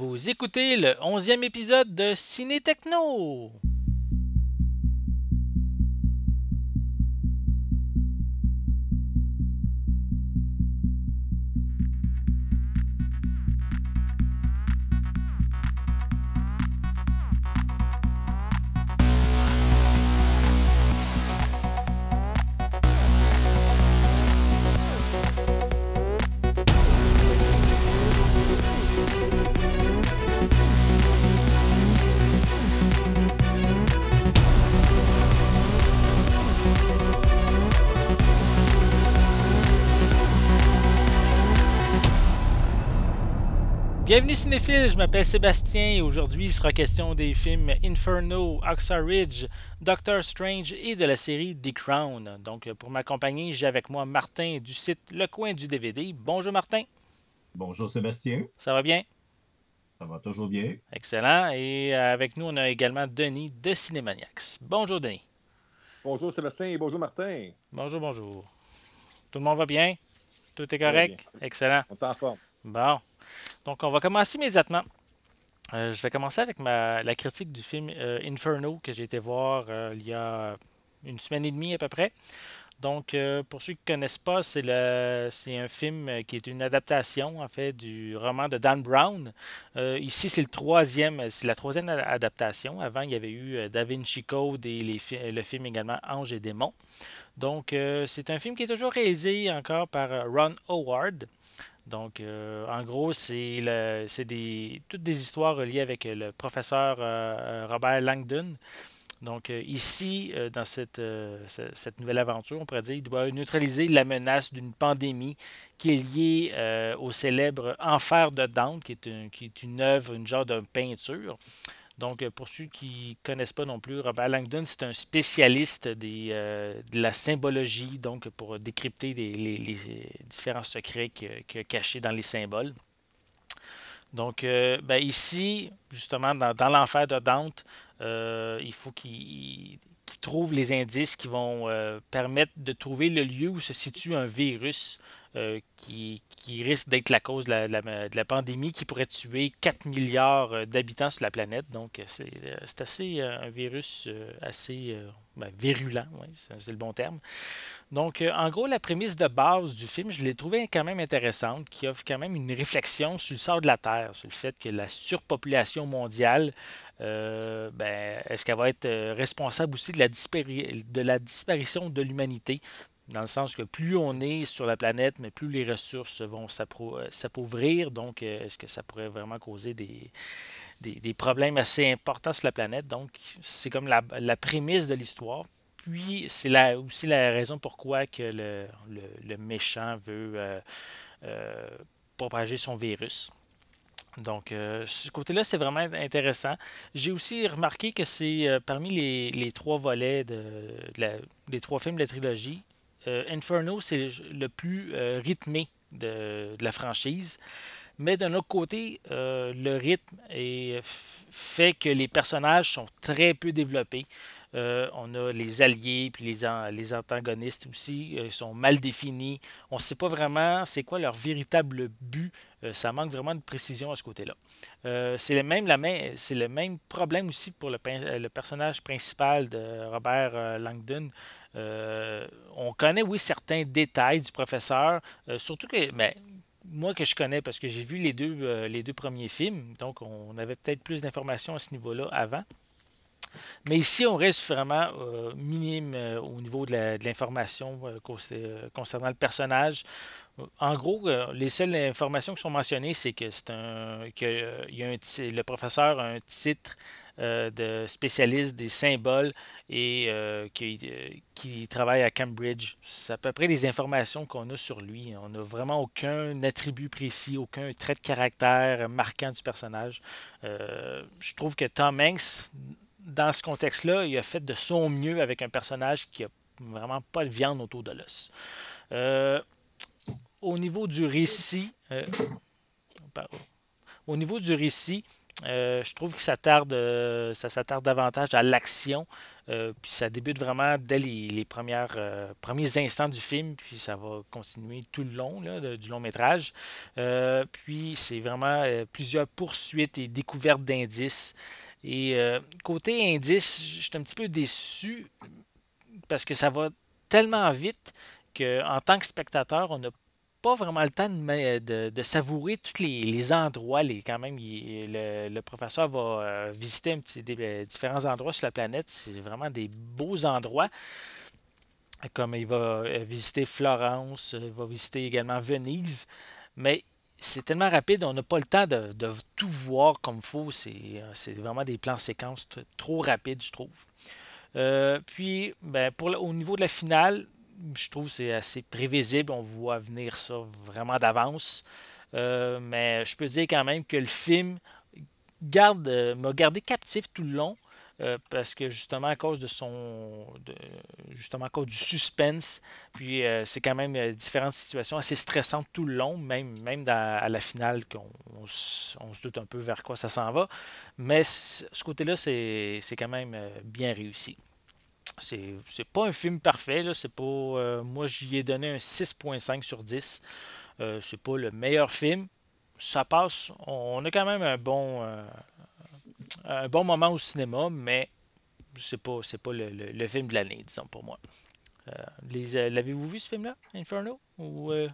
Vous écoutez le onzième épisode de Ciné Techno. Bienvenue cinéphile, je m'appelle Sébastien et aujourd'hui il sera question des films Inferno, Oxa Ridge, Doctor Strange et de la série The Crown. Donc pour m'accompagner, j'ai avec moi Martin du site Le Coin du DVD. Bonjour Martin. Bonjour Sébastien. Ça va bien? Ça va toujours bien. Excellent. Et avec nous, on a également Denis de Cinémaniacs. Bonjour Denis. Bonjour Sébastien et bonjour Martin. Bonjour, bonjour. Tout le monde va bien? Tout est correct? Excellent. On est en forme. Bon. Donc, on va commencer immédiatement. Euh, je vais commencer avec la critique du film euh, Inferno que j'ai été voir euh, il y a une semaine et demie à peu près. Donc, pour ceux qui ne connaissent pas, c'est, un film qui est une adaptation en fait du roman de Dan Brown. ici, c'est la troisième adaptation. Avant, il y avait eu Da Vinci Code et le film également Ange et démons. Donc, c'est un film qui est toujours réalisé encore par Ron Howard. Donc, euh, en gros, c'est des, toutes des histoires reliées avec le professeur euh, Robert Langdon. Donc, euh, ici, dans cette, nouvelle aventure, on pourrait dire, il doit neutraliser la menace d'une pandémie qui est liée au célèbre Enfer de Dante, qui est, qui est une œuvre, une genre de peinture. Donc, euh, pour ceux qui ne connaissent pas non plus, Robert Langdon, c'est un spécialiste euh, de la symbologie, donc pour décrypter les, différents secrets y a cachés dans les symboles. Donc, euh, ben, ici, justement, dans, l'enfer de Dante, il faut qu'il trouve les indices qui vont permettre de trouver le lieu où se situe un virus euh, qui, risque d'être la cause de la, pandémie qui pourrait tuer 4 milliards euh, d'habitants sur la planète. Donc, c'est euh, assez un virus assez ben, virulent, c'est le bon terme. Donc, en gros, la prémisse de base du film, je l'ai trouvé quand même intéressante, qui offre quand même une réflexion sur le sort de la Terre, sur le fait que la surpopulation mondiale, ben, est-ce qu'elle va être responsable aussi de la disparition de l'humanité? Dans le sens que plus on est sur la planète, mais plus les ressources vont euh, s'appauvrir. Donc, euh, est-ce que ça pourrait vraiment causer des, des, problèmes assez importants sur la planète? Donc, c'est comme la, prémisse de l'histoire. Puis, c'est aussi la raison pourquoi que le, le, méchant veut euh, propager son virus. Donc, ce côté-là, c'est vraiment intéressant. J'ai aussi remarqué que c'est parmi les, les, trois volets de, les trois films de la trilogie, euh, Inferno, c'est le plus euh, rythmé de, la franchise. Mais d'un autre côté, euh, le rythme fait que les personnages sont très peu développés. on a les alliés puis les, les antagonistes aussi ils sont mal définis. On ne sait pas vraiment c'est quoi leur véritable but. Ça manque vraiment de précision à ce côté-là. c'est le même, c'est le même problème aussi pour le, le, personnage principal de Robert Langdon. Euh, on connaît, oui, certains détails du professeur, euh, surtout que, ben, moi que je connais, parce que j'ai vu euh, les deux premiers films, donc on avait peut-être plus d'informations à ce niveau-là avant. Mais ici, on reste vraiment minime au niveau de l'information concernant le personnage. En gros, les seules informations qui sont mentionnées, c'est que c'est un que y a le professeur a un titre euh, de spécialiste des symboles et euh, euh, travaille à Cambridge. C'est à peu près les informations qu'on a sur lui. On n'a vraiment aucun attribut précis, aucun trait de caractère marquant du personnage. je trouve que Tom Hanks, dans ce contexte-là, il a fait de son mieux avec un personnage qui a vraiment pas de viande autour de l'os. au niveau du récit, au niveau du récit, Euh, je trouve que ça tarde, euh, ça s'attarde davantage à l'action. Euh, puis ça débute vraiment dès les, premières, euh, premiers instants du film, puis ça va continuer tout le long du long métrage. Euh, puis c'est vraiment euh, plusieurs poursuites et découvertes d'indices. Et euh, côté indices, je suis un petit peu déçu parce que ça va tellement vite que en tant que spectateur, on n'a pas vraiment le temps de, de- savourer tous les, les endroits. Les, quand même, le, le professeur va euh, visiter un petit, des, euh, différents endroits sur la planète. C'est vraiment des beaux endroits. Comme il va visiter Florence, il va visiter également Venise. Mais c'est tellement rapide, on n'a pas le temps de, tout voir comme il faut. C'est euh, c'est vraiment des plans séquences trop rapides, je trouve. Euh, puis, ben, pour au niveau de la finale, je trouve que c'est assez prévisible. On voit venir ça vraiment d'avance. Euh, mais je peux dire quand même que le film garde, m'a gardé captif tout le long. Euh, parce que justement à cause de son justement à cause du suspense puis euh, c'est quand même euh, différentes situations assez stressantes tout le long même même à la finale qu'on on, se doute un peu vers quoi ça s'en va mais ce côté-là c'est c'est quand même bien réussi c'est pas un film parfait, là. C'est pas. moi, j'y ai donné un 6.5 sur 10. Euh, c'est pas le meilleur film. Ça passe. On a quand même un bon, un bon moment au cinéma, mais c'est pas, c'est pas le, le- le film de l'année, disons, pour moi. Euh, les, euh, l'avez-vous vu, ce film-là, Inferno? Ou, euh,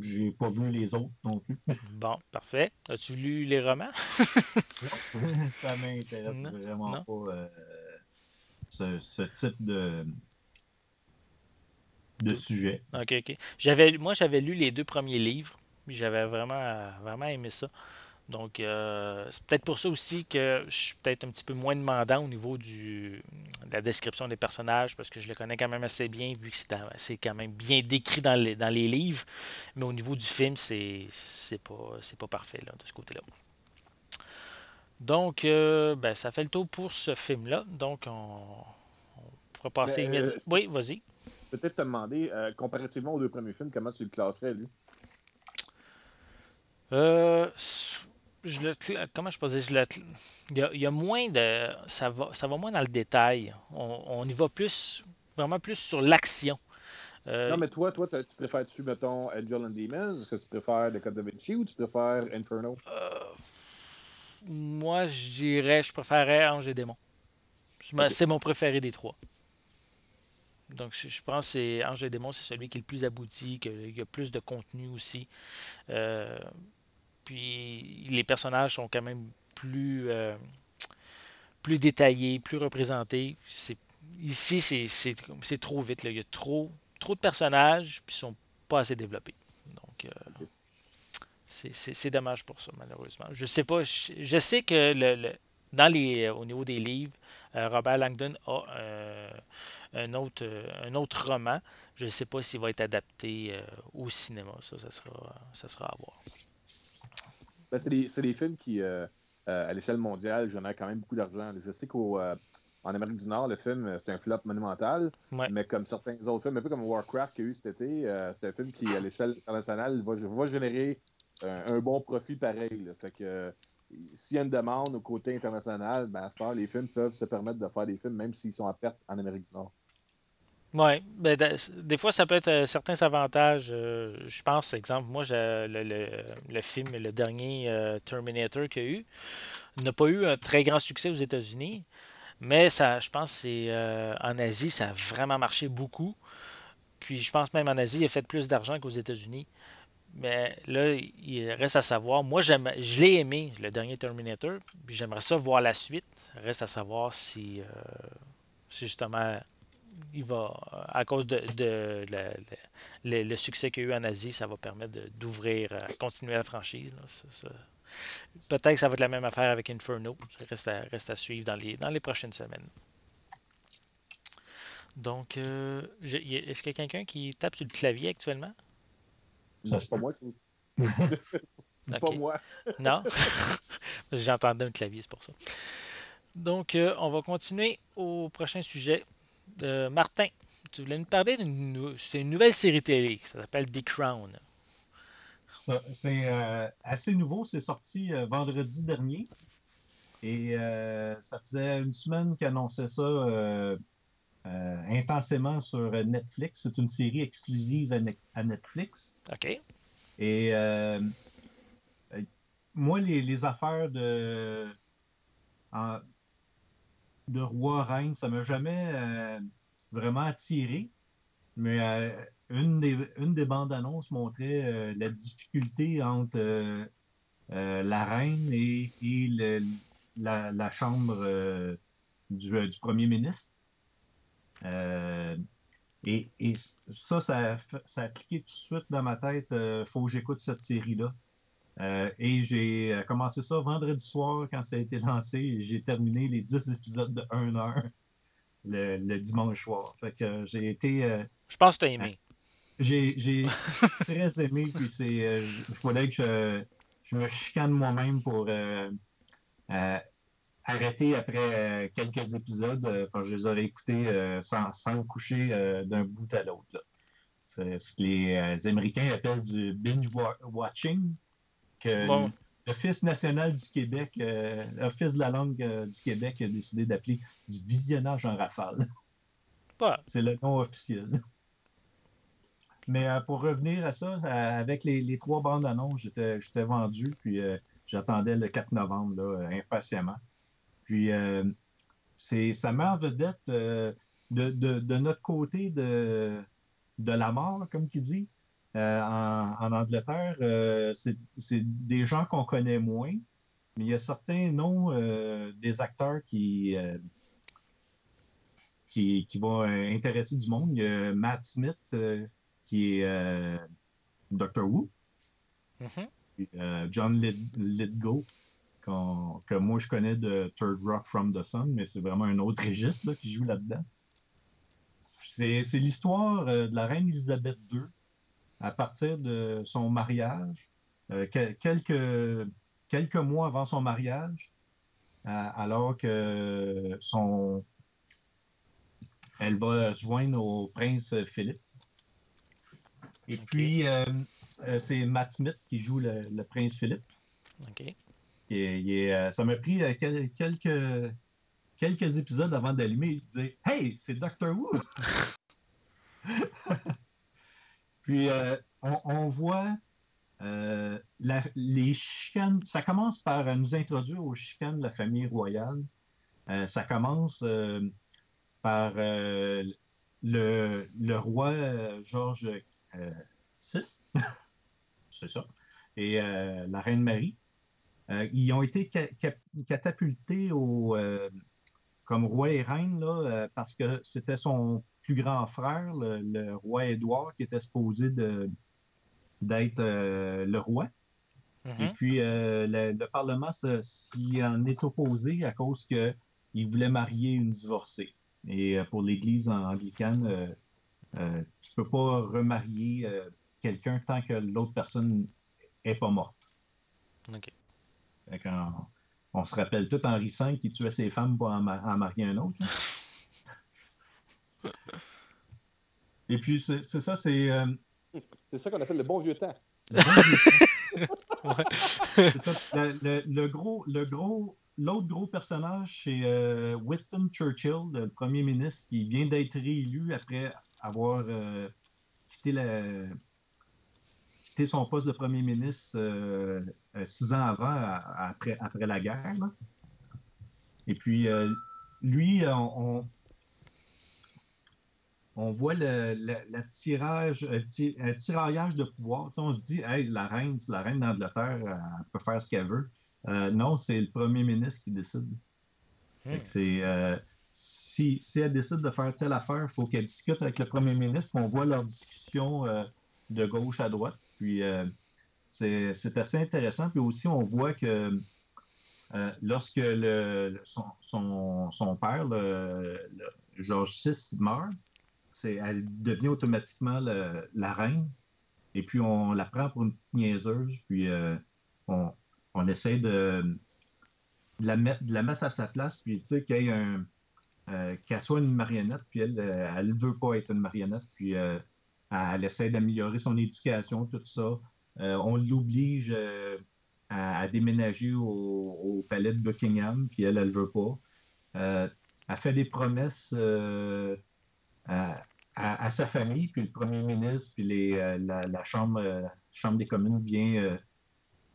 J'ai pas vu les autres non plus. Bon, parfait. As-tu lu les romans? Ça m'intéresse vraiment non. pas euh, ce, ce type de, de sujet. Ok, ok. J'avais, moi, j'avais lu les deux premiers livres. J'avais vraiment, vraiment aimé ça. Donc, euh, c'est peut-être pour ça aussi que je suis peut-être un petit peu moins demandant au niveau du, de la description des personnages, parce que je le connais quand même assez bien, vu que c'est, quand même bien décrit dans les, dans les livres. Mais au niveau du film, c'est, pas, pas parfait là, de ce côté-là. Donc, euh, ben, ça fait le tour pour ce film-là. Donc, on, on pourra passer Mais, euh, immédiatement. Oui, vas-y. Peut-être te demander, euh, comparativement aux deux premiers films, comment tu le classerais, lui? Euh, je le, comment je peux dire, je le il y a, il y a moins de, ça va, ça va moins dans le détail. On, on y va plus, vraiment plus sur l'action. Euh, Non, mais toi, toi, tu préfères-tu, mettons, Angel and Demons Est-ce que tu préfères Le Code da Vinci ou tu préfères Inferno? Moi, je dirais, je préférais Ange et Démon. C'est mon préféré des trois. Donc, je, pense que Ange et Démon, c'est celui qui est le plus abouti, y a plus de contenu aussi. Euh, puis, les personnages sont quand même plus, euh, plus détaillés, plus représentés. Ici, c'est, trop vite. là. Il y a trop, trop de personnages, puis ils sont pas assez développés. Donc, euh, c'est, dommage pour ça, malheureusement. Je sais pas. Je, je sais que le, le- dans les, au niveau des livres, euh, Robert Langdon a euh, un, autre, euh, un autre roman. Je ne sais pas s'il va être adapté euh, au cinéma. Ça, ça sera, ça sera à voir. Ben, c'est des, films qui, euh, euh, à l'échelle mondiale, génèrent quand même beaucoup d'argent. Je sais qu'en Amérique du Nord, le film, euh, c'est un flop monumental, Ouais. mais comme certains autres films, un peu comme Warcraft qu'il y a eu cet été, euh, c'est un film qui, à l'échelle internationale, va, va générer euh, un bon profit pareil. là. Fait que euh, s'il y a une demande au côté international, ben, à ce temps, les films peuvent se permettre de faire des films, même s'ils sont à perte en Amérique du Nord. Oui, ben, des fois, ça peut être euh, certains avantages. euh, je pense, exemple, moi, le, le, le film, le dernier euh, Terminator qu'il y a eu, n'a pas eu un très grand succès aux États-Unis, mais ça, je pense c'est en Asie, ça a vraiment marché beaucoup. Puis je pense même en Asie, il a fait plus d'argent qu'aux États-Unis. Mais là, il reste à savoir. Moi, j'aime, je l'ai aimé, le dernier Terminator, puis j'aimerais ça voir la suite. Reste à savoir si justement il va, à cause de, le, le succès qu'il y a eu en Asie, ça va permettre de- d'ouvrir, euh, continuer la franchise. là. Ça- ça- Peut-être que ça va être la même affaire avec Inferno. Ça reste à, reste à suivre dans les, dans les prochaines semaines. Donc, euh, est-ce qu'il y a quelqu'un qui tape sur le clavier actuellement? Ça Non, se pas moi. c'est- Ok. Pas moi. Non? J'entendais un clavier, c'est pour ça. Donc, euh, on va continuer au prochain sujet. Euh, Martin, tu voulais nous parler d'une une nouvelle série télé. Ça s'appelle The Crown. C'est euh, assez nouveau. C'est sorti euh, vendredi dernier. Et euh, ça faisait une semaine qu'ils annonçaient ça intensément sur Netflix. C'est une série exclusive à, Ne- à Netflix. OK. Et moi, les, les affaires de, en- de roi-reine, ça m'a jamais euh, vraiment attiré. Mais euh, une, des, une des bandes annonces montrait euh, la difficulté entre la reine et, et la, la chambre du, du premier ministre. Et, et ça, ça, ça a cliqué tout de suite dans ma tête. faut que j'écoute cette série-là. Euh, et j'ai euh, commencé ça vendredi soir quand ça a été lancé. et J'ai terminé les 10 épisodes de 1 heure le, le dimanche soir. Fait que euh, j'ai été. euh, Je pense que tu as aimé. j'ai j'ai très aimé. Puis c'est. euh, Il fallait que je, je me chicane moi-même pour arrêter après quelques épisodes. que je les aurais écoutés sans, sans me coucher d'un bout à l'autre. C'est ce que les, les Américains appellent du binge-watching. Que Bon. l'Office national du Québec, euh, l'Office de la langue euh, du Québec a décidé d'appeler du visionnage en rafale. Ouais. C'est le nom officiel. Mais euh, pour revenir à ça, avec les, les trois bandes annonces, j'étais, j'étais vendu, puis j'attendais le 4 novembre là, impatiemment. Puis c'est, ça met en vedette de, de- de notre côté de, de la mort, comme qui dit, euh, en, en Angleterre. euh, c'est, des gens qu'on connaît moins, mais il y a certains noms euh, des acteurs qui, qui, qui vont intéresser du monde. Il y a Matt Smith, qui est Doctor Who, Mhm. euh, John qu'on- que moi je connais de Third Rock from the Sun, mais c'est vraiment un autre registre là, qui joue là-dedans. C'est l'histoire de la reine Elisabeth II à partir de son mariage, euh, que- quelques, quelques mois avant son mariage, euh, alors que son, elle va se joindre au prince Philippe. Et puis, euh, c'est Matt Smith qui joue le, le prince Philippe. OK. Euh, ça m'a pris quel- quelques, quelques épisodes avant d'allumer et de dire Hey, c'est Doctor Who! Puis euh, on, voit euh, les chicanes. Ça commence par euh, nous introduire aux chicanes de la famille royale. Ça commence par le, roi Georges VI, c'est ça, et la reine Marie. Ils ont été ca- ca- catapultés au, comme roi et reine parce que c'était son plus grand frère, le, le roi Édouard, qui était supposé d'être euh, le roi. Et Mhm. puis, euh, le, le Parlement s'y en est opposé à cause qu'il voulait marier une divorcée. Et euh, pour l'Église anglicane, euh, tu peux pas remarier quelqu'un tant que l'autre personne est pas morte. OK. Fait on se rappelle tout Henri V qui tuait ses femmes pour en marier un autre. Et puis, c'est ça, c'est... euh, C'est ça qu'on appelle le bon vieux temps. le bon vieux Ouais. C'est ça. Le, le- le gros, le gros, l'autre gros personnage, c'est euh, Winston Churchill, le premier ministre, qui vient d'être réélu après avoir euh, quitté, la- quitté son poste de premier ministre euh, euh, six ans avant, à- après, après la guerre. là. Et puis, euh, lui, on, on- on voit le, le- le tirage, euh, un tiraillage de pouvoir. On se dit, hey, la reine, c'est la reine d'Angleterre, elle peut faire ce qu'elle veut. Euh, non, c'est le premier ministre qui décide. Hmm. c'est, euh, si, si elle décide de faire telle affaire, il faut qu'elle discute avec le premier ministre. On voit leur discussion euh, de gauche à droite. Puis euh, c'est assez intéressant. Puis aussi, on voit que euh, lorsque le, son, son- son père, le, George VI, meurt, elle devient automatiquement la reine. Et puis, on la prend pour une petite niaiseuse. Puis, euh, on, on essaie de, la mettre, à sa place. Puis, tu sais, un, euh, qu'elle soit une marionnette. Puis, elle, ne veut pas être une marionnette. Puis, euh, elle essaie d'améliorer son éducation, tout ça. on l'oblige à, déménager au, palais de Buckingham, puis elle, elle ne veut pas. elle fait des promesses sa famille, puis le premier ministre, puis les, la, chambre, chambre des communes vient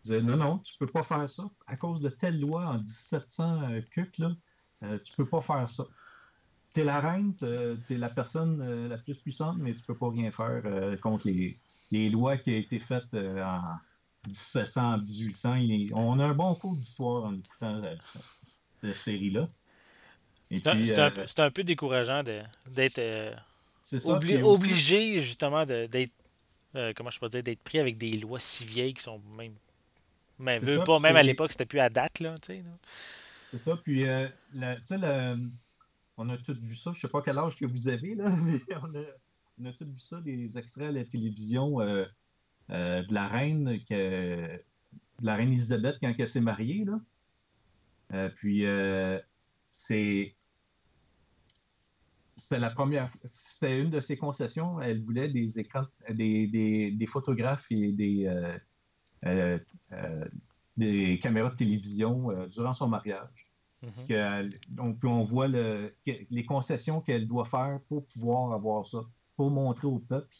dire non, non, tu ne peux pas faire ça. À cause de telle loi en 1700 cuc, là, tu ne peux pas faire ça tu es la reine, tu es la personne euh, la plus puissante, mais tu peux pas rien faire euh, contre les, lois qui ont été faites euh, en 1700, 1800. on a un bon cours d'histoire en écoutant cette série-là. C'est un, peu décourageant d'être obligé justement d'être comment je peux dire d'être pris avec des lois si vieilles qui sont même même, pas, même à l'époque c'était plus à date là, C'est ça. Puis tu sais le on a tous vu ça. Je ne sais pas quel âge que vous avez, là, mais on a, on a tous vu ça, des extraits à la télévision euh, euh, de la reine que, de la reine Elisabeth quand elle s'est mariée. Là. Euh, puis c'est c'était la première c'était une de ses concessions. Elle voulait des écrans, des, des, des photographes et des, des caméras de télévision durant son mariage. Donc, on voit les concessions qu'elle doit faire pour pouvoir avoir ça, pour montrer au peuple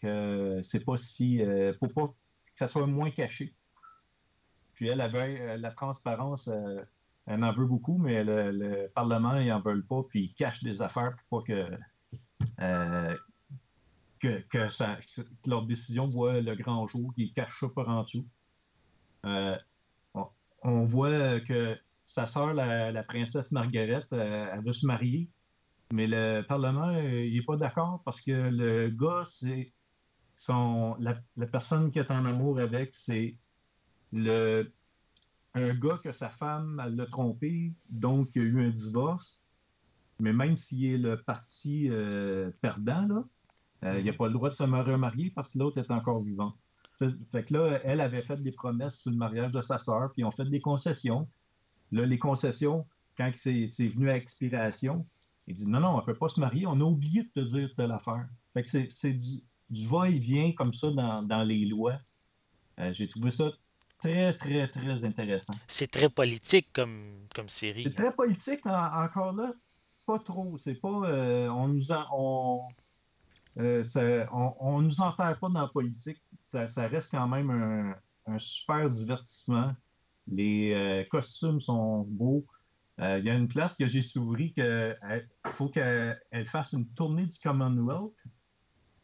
que c'est pas si. Euh, pour pas que ça soit moins caché. Puis elle avait euh, la transparence, euh, elle en veut beaucoup, mais le, Parlement, ils en veulent pas, puis ils cachent des affaires pour pas que. que, que, ça, leur décision voit le grand jour, qu'ils cachent ça par en dessous. on voit que sa sœur, la, princesse Margaret, euh, elle veut se marier. Mais le Parlement, euh, il n'est pas d'accord parce que le gars, c'est son. La, personne qui est en amour avec, c'est le un gars que sa femme l'a trompé, donc il y a eu un divorce. Mais même s'il est le parti euh, perdant, là, il n'a pas le droit de se remarier parce que l'autre est encore vivant. Fait que là, elle avait fait des promesses sur le mariage de sa sœur, puis ils ont fait des concessions. Là, les concessions, quand c'est venu à expiration, il dit non, non, on ne peut pas se marier, on a oublié de te dire telle affaire. Fait que c'est du, va-et-vient comme ça dans, les lois. Euh, j'ai trouvé ça très, très, très intéressant. C'est très politique comme, comme série. C'est très politique, encore là. Pas trop. C'est pas. Euh, on nous on, euh, on, nous enterre pas dans la politique. Ça, reste quand même un, un super divertissement. Les euh, costumes sont beaux. Il y a une place que j'ai s'ouvri qu'il faut qu'elle fasse une tournée du Commonwealth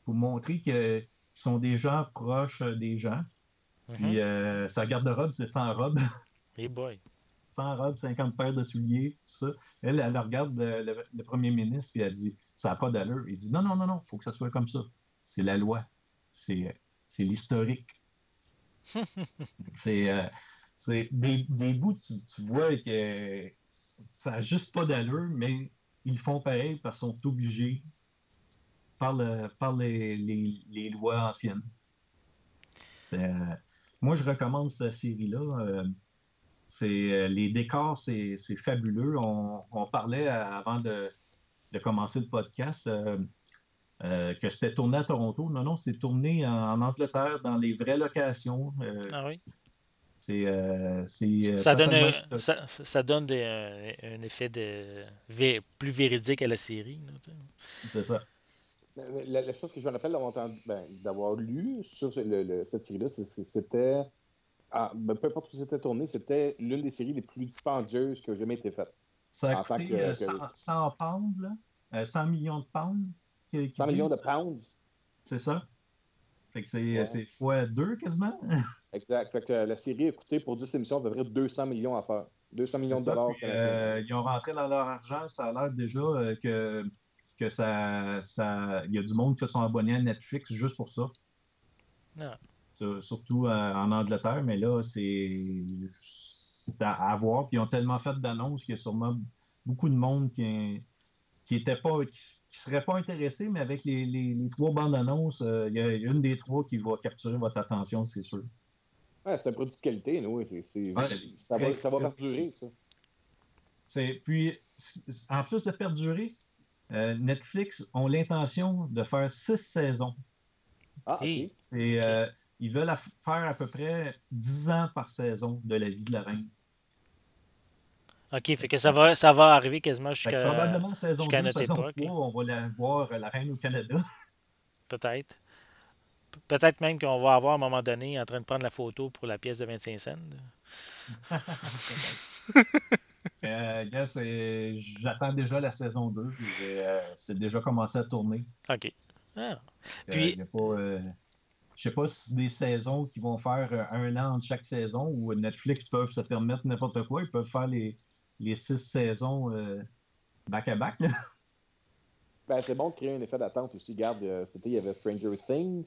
pour montrer qu'ils sont des gens proches des gens. Puis mhm. euh, sa garde-robe, c'est sans robe. Hey boy. Sans robe, 50 paires de souliers, tout ça. Elle, elle regarde le, premier ministre et elle dit Ça n'a pas d'allure. Il dit Non, non, non, non, il faut que ça soit comme ça. C'est la loi. C'est l'historique. c'est des, des, bouts, tu, tu, vois que ça n'a juste pas d'allure, mais ils font pareil parce qu'ils sont obligés par, le, par les, les, lois anciennes. Euh, moi, je recommande cette série-là. Euh, c'est, euh, les décors, c'est, fabuleux. On, on parlait avant de, de, commencer le podcast que c'était tourné à Toronto. Non, non, c'est tourné en, Angleterre dans les vraies locations. ah oui? Euh, euh, ça, donne un, ça, donne un effet de, plus véridique à la série. C'est ça. La, chose que je me rappelle ben, d'avoir lu sur cette série-là, c'était. Ah, ben, peu importe où c'était tourné, c'était l'une des séries les plus dispendieuses qui a jamais été faite. Ça a coûté 100, 100, pounds, 100 millions de pounds. 100 millions de pounds. C'est ça. Fait que c'est fois deux quasiment. Exact. Fait que la série a coûté pour 10 émissions à peu près 200 millions à faire. 200 millions de dollars. Euh, ils ont rentré dans leur argent. Ça a l'air déjà euh, que, que ça, ça. Il y a du monde qui se sont abonnés à Netflix juste pour ça. Ah. Surtout euh, en Angleterre, mais là, c'est à, voir. Puis ils ont tellement fait d'annonces qu'il y a sûrement beaucoup de monde qui, qui était pas qui, serait pas intéressé, mais avec les, les, trois bandes annonces, il y a une des trois qui va capturer votre attention, c'est sûr c'est un produit de qualité, nous. ça, va, ça va perdurer, ça. Puis, en plus de perdurer, euh, Netflix ont l'intention de faire six saisons. Ah, ok. Euh, ils veulent faire à peu près 10 ans par saison de la vie de la reine. OK, fait que ça va, ça va arriver quasiment jusqu'à Probablement saison 2, saison 3, on va la voir la reine au Canada. Peut-être. Peut-être même qu'on va avoir à un moment donné en train de prendre la photo pour la pièce de 25 cents. euh, J'attends déjà la saison 2. Euh, c'est déjà commencé à tourner. OK. Ah. Euh, Puis, je ne sais pas si c'est des saisons qui vont faire euh, un an de chaque saison ou Netflix peuvent se permettre n'importe quoi. Ils peuvent faire les, les six saisons back-à-back. ben, c'est bon de créer un effet d'attente aussi. Regarde, cet été, il y avait Stranger Things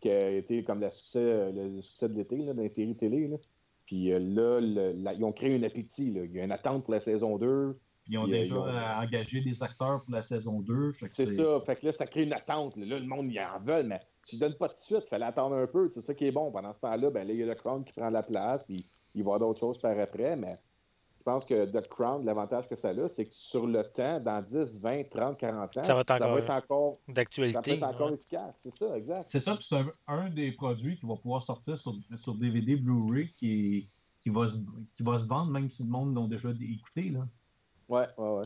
qui a été comme le succès, le succès de l'été dans les séries télé. Là. Puis euh, là, ils ont créé un appétit. Il y a une attente pour la saison 2. Ils ont euh, déjà euh, engagé des acteurs pour la saison 2. C'est ça. Fait que là, ça crée une attente. Là, le monde, y en veut, mais tu ne donnes pas tout de suite. Il fallait attendre un peu. C'est ça qui est bon. Pendant ce temps-là, ben, là, il y a le Crown qui prend la place. Puis il va y avoir d'autres choses par après. Mais pense que The Crown, l'avantage que ça a, c'est que sur le temps, dans 10, 20, 30, 40 ans, ça va être encore, d'actualité. Ça va être encore efficace. C'est ça, exact. C'est ça, puis c'est un, des produits qui va pouvoir sortir sur, sur DVD Blu-ray qui, qui, va se, qui va se vendre, même si le monde l'a déjà écouté. Là. Ouais, ouais, ouais.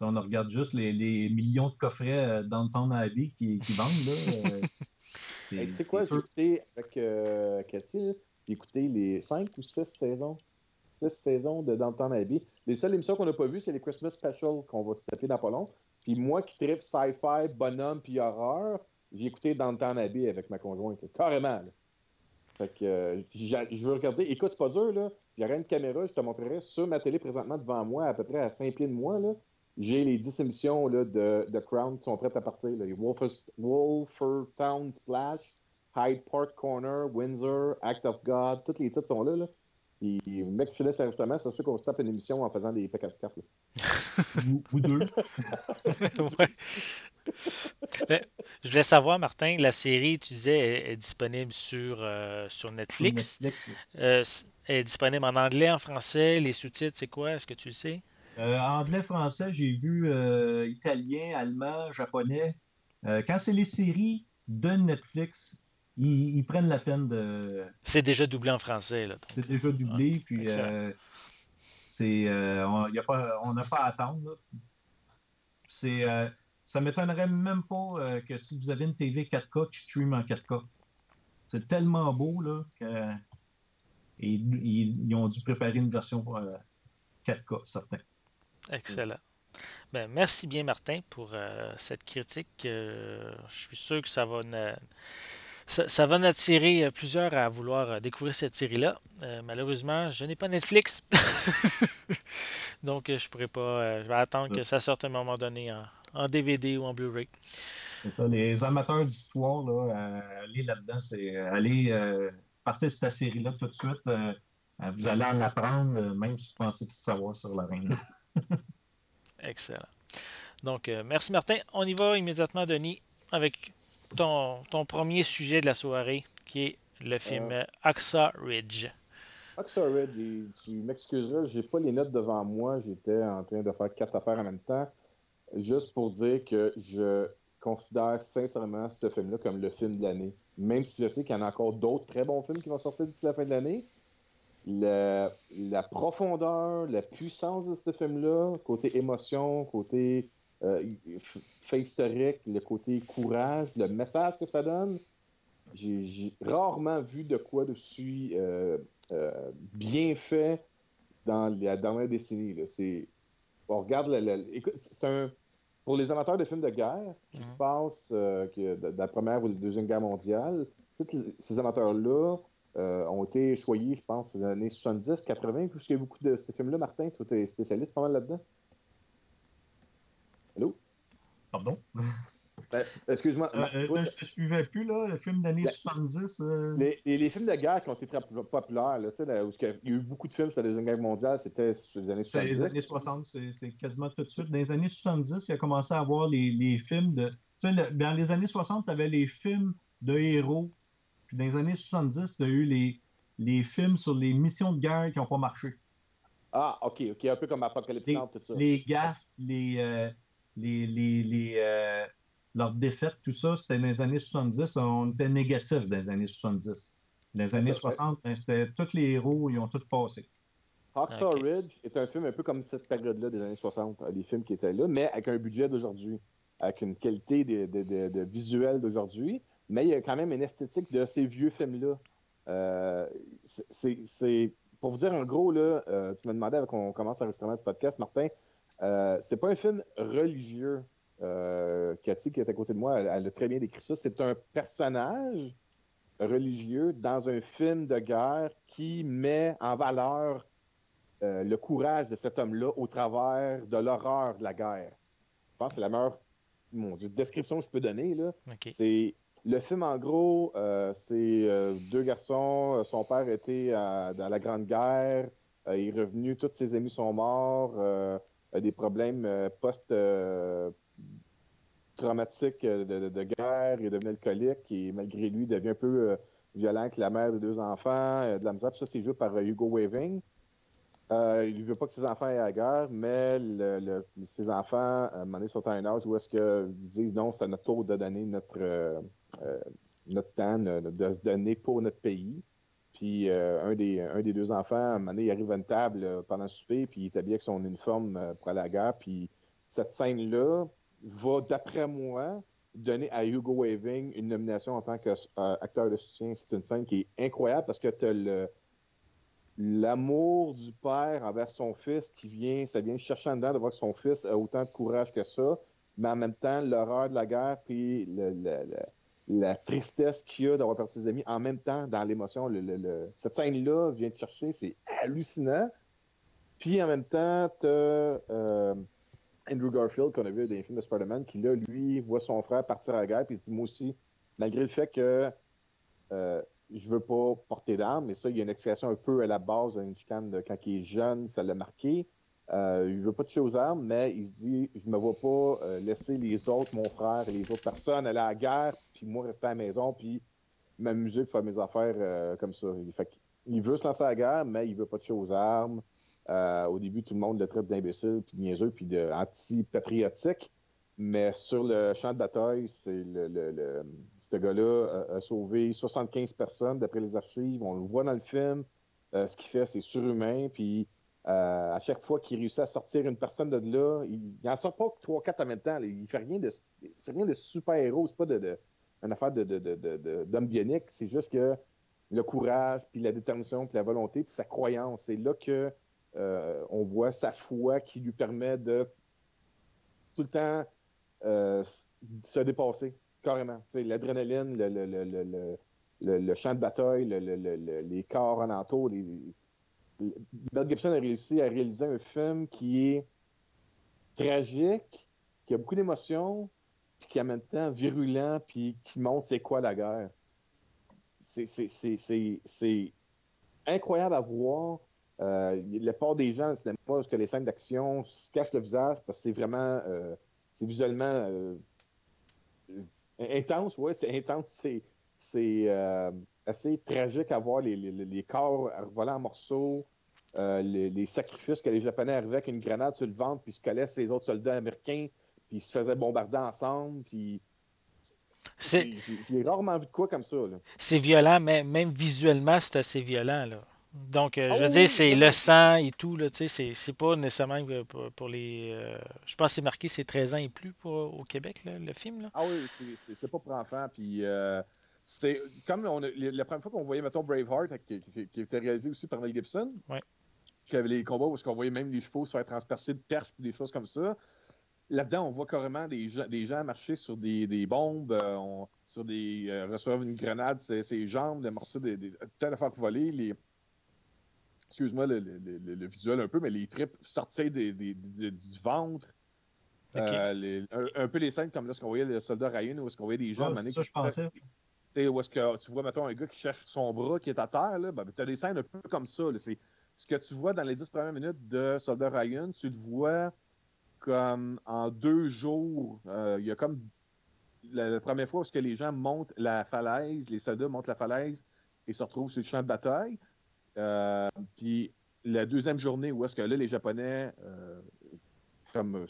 On regarde juste les, les millions de coffrets euh, dans le temps Abbey qui, qui vendent. Là, euh, tu sais quoi, j'ai écouté avec euh, Cathy, j'ai écouté les 5 ou 6 saisons saisons de Downton Abbey. Les seules émissions qu'on n'a pas vues, c'est les Christmas Special qu'on va taper dans pas long. Puis moi qui tripe sci-fi, bonhomme puis horreur, j'ai écouté Downton Abbey avec ma conjointe. Carrément. Fait que euh, je veux regarder. Écoute, c'est pas dur, là. J'aurais une caméra, je te montrerai sur ma télé présentement devant moi, à peu près à 5 pieds de moi, là. J'ai les 10 émissions là, de, Crown qui sont prêtes à partir. Là. Wolfertown Splash, Hyde Park Corner, Windsor, Act of God, tous les titres sont là. là. Puis, mec, je laisse justement, c'est sûr qu'on se tape une émission en faisant des cartes. ou, deux. je voulais savoir, Martin, la série, tu disais, est, disponible sur, euh, sur Netflix. Euh, est disponible en anglais, en français. Les sous-titres, c'est quoi? Est-ce que tu le sais? Euh, anglais, français, j'ai vu italien, allemand, japonais. quand c'est les séries de Netflix, ils, prennent la peine de. C'est déjà doublé en français. C'est déjà doublé, ah, puis euh, c'est, euh, on n'a pas, pas à attendre. C'est, euh, ça ne m'étonnerait même pas que si vous avez une TV 4K, tu stream en 4K. C'est tellement beau là, que ils, ont dû préparer une version 4K, certain. Excellent. Ben, merci bien, Martin, pour cette critique. je suis sûr que ça va ça, va en attirer euh, plusieurs à vouloir euh, découvrir cette série-là. Euh, malheureusement, je n'ai pas Netflix. Donc, je pourrais pas. je vais attendre que ça sorte à un moment donné en, DVD ou en Blu-ray. C'est ça. Les amateurs d'histoire, là, aller là-dedans, c'est aller partir de cette série-là tout de suite. vous allez en apprendre, même si vous pensez tout savoir sur la reine. Excellent. Donc, merci Martin. On y va immédiatement, Denis, avec ton, ton, premier sujet de la soirée, qui est le film euh, Axa Ridge. Axa Ridge, tu m'excuseras, j'ai pas les notes devant moi, j'étais en train de faire quatre affaires en même temps. Juste pour dire que je considère sincèrement ce film-là comme le film de l'année. Même si je sais qu'il y en a encore d'autres très bons films qui vont sortir d'ici la fin de l'année. la profondeur, la puissance de ce film-là, côté émotion, côté fait historique, le côté courage, le message que ça donne. J'ai rarement vu de quoi de suis euh, euh, bien fait dans la dernière décennie. C'est, on regarde, c'est un pour les amateurs de films de guerre qui se mhm. passent que de, la Première ou de la Deuxième Guerre mondiale, tous ces amateurs-là ont été choyés, je pense, dans les années 70, 80, puisqu'il y a beaucoup de ces films-là. Martin, tu es spécialiste pas mal là-dedans? Allô? Pardon? Ben, excuse-moi. Euh, euh, je ne te suivais plus, là, le film d'années 70. Ben, euh. Les, les, films de guerre qui ont été très populaires, là, là, où il y a eu beaucoup de films sur la Deuxième Guerre mondiale, c'était les années 70. les années 60, c'est quasiment tout de suite. Dans les années 70, il a commencé à avoir les, les films de. Le, dans les années 60, tu avais les films de héros. Puis dans les années 70, tu as eu les, les films sur les missions de guerre qui n'ont pas marché. Ah, OK, OK, un peu comme Apocalypse les, tout ça. Les gaffes, les, les, les, les, euh, leur défaite, tout ça, c'était dans les années 70. On était négatif dans les années 70. Dans les années 60, ben, c'était tous les héros, ils ont tous passé. Hacksaw Ridge est un film un peu comme cette période-là des années 60, les films qui étaient là, mais avec un budget d'aujourd'hui, avec une qualité de, de, de, visuel d'aujourd'hui, mais il y a quand même une esthétique de ces vieux films-là. Euh, c'est pour vous dire en gros, là, euh, tu m'as demandé avant qu'on commence à enregistrer ce podcast, Martin, euh, c'est pas un film religieux. Euh, Cathy, qui est à côté de moi, elle, elle a très bien décrit ça. C'est un personnage religieux dans un film de guerre qui met en valeur euh, le courage de cet homme-là au travers de l'horreur de la guerre. Je pense que c'est la meilleure description que je peux donner. Là. C'est le film, en gros, euh, c'est euh, deux garçons. son père était dans la Grande Guerre. il est revenu, tous ses amis sont morts. A des problèmes post-traumatiques de, guerre. Il est devenu alcoolique et malgré lui, il devient un peu violent avec la mère de deux enfants. de la misère. ça, c'est joué par Hugo Weaving. Euh, il ne veut pas que ses enfants aient à la guerre, mais ses enfants, à un moment donné, sont à un âge où est-ce qu'ils disent non, c'est notre tour de donner notre, euh, euh, notre temps, de, se donner pour notre pays. Puis un, des, un des deux enfants, à un moment donné, il arrive à une table pendant le souper, puis il est habillé avec son uniforme pour aller à la guerre. Puis cette scène-là va, d'après moi, donner à Hugo Waving une nomination en tant qu'acteur de soutien. C'est une scène qui est incroyable parce que tu as le l'amour du père envers son fils qui vient, ça vient chercher en dedans de voir que son fils a autant de courage que ça, mais en même temps, l'horreur de la guerre, puis la tristesse qu'il y a d'avoir perdu ses amis, en même temps, dans l'émotion, cette scène-là vient te chercher, c'est hallucinant. Puis en même temps, tu euh, Andrew Garfield, qu'on a vu dans les films de Spider-Man, qui là, lui, voit son frère partir à la guerre, puis il se dit, moi aussi, malgré le fait que euh, je veux pas porter d'armes, mais ça, il y a une expression un peu à la base d'une chicane de quand il est jeune, ça l'a marqué. Euh, il veut pas toucher aux armes, mais il se dit je me vois pas euh, laisser les autres, mon frère et les autres personnes aller à la guerre, puis moi rester à la maison, puis m'amuser, faire mes affaires euh, comme ça. Il, fait il veut se lancer à la guerre, mais il veut pas toucher aux armes. Au début, tout le monde le traite d'imbécile, puis de niaiseux, puis d'anti-patriotique. Mais sur le champ de bataille, c'est le, ce gars-là a, sauvé 75 personnes d'après les archives. On le voit dans le film. Ce qu'il fait, c'est surhumain. Puis euh, à chaque fois qu'il réussit à sortir une personne de là, il n'en sort pas 3-4 en même temps. Il fait rien de. C'est rien de super-héros. C'est pas de, une affaire de, d'homme bionique. C'est juste que le courage, puis la détermination, puis la volonté, puis sa croyance. C'est là que euh, on voit sa foi qui lui permet de tout le temps euh, se dépasser, carrément. L'adrénaline, le, le, le, le, champ de bataille, les corps alentours. Les... Mel Gibson a réussi à réaliser un film qui est tragique, qui a beaucoup d'émotions, puis qui est en même temps virulent, puis qui montre c'est quoi la guerre. C'est incroyable à voir. Euh, le port des gens, c'est pas parce que les scènes d'action se cachent le visage, parce que c'est vraiment euh, c'est visuellement euh, intense, ouais, c'est intense, c'est, euh, assez tragique à voir les, les, corps volés en morceaux, euh, les, sacrifices que les Japonais arrivaient avec une grenade sur le ventre, puis se collaient ces autres soldats américains, puis ils se faisaient bombarder ensemble, puis J'ai rarement vu de quoi comme ça. C'est violent, mais même visuellement, c'est assez violent. Là. Donc, euh, je veux ah dire, c'est le sang et tout, là, tu sais, c'est pas nécessairement pour, les... Euh, je pense que c'est marqué, c'est 13 ans et plus pour, au Québec, le film, là. Ah oui, c'est pas pour enfants, puis euh, c'était comme on la première fois qu'on voyait, mettons, Braveheart, qui, qui, était réalisé aussi par Mel Gibson, ouais. Avait les combats où on voyait même les chevaux se faire transpercer de perches et des choses comme ça. Là-dedans, on voit carrément des gens, des gens marcher sur des, des bombes, sur des... recevoir une grenade, ses, jambes, le morceau des... des tant d'affaires voler, les excuse-moi le, visuel un peu, mais les tripes sortaient du ventre. Euh, un, peu les scènes comme là, ce qu'on voyait le soldat Ryan, où est-ce qu'on voyait des gens. c'est ça, je pensais. Où est-ce que tu vois, mettons, un gars qui cherche son bras qui est à terre, là, ben, tu as des scènes un peu comme ça. C'est ce que tu vois dans les 10 premières minutes de Soldat Ryan, tu le vois comme en deux jours. Euh, il y a comme la, première fois où que les gens montent la falaise, les soldats montent la falaise et se retrouvent sur le champ de bataille. Euh, puis la deuxième journée où est-ce que là, les Japonais, euh, comme,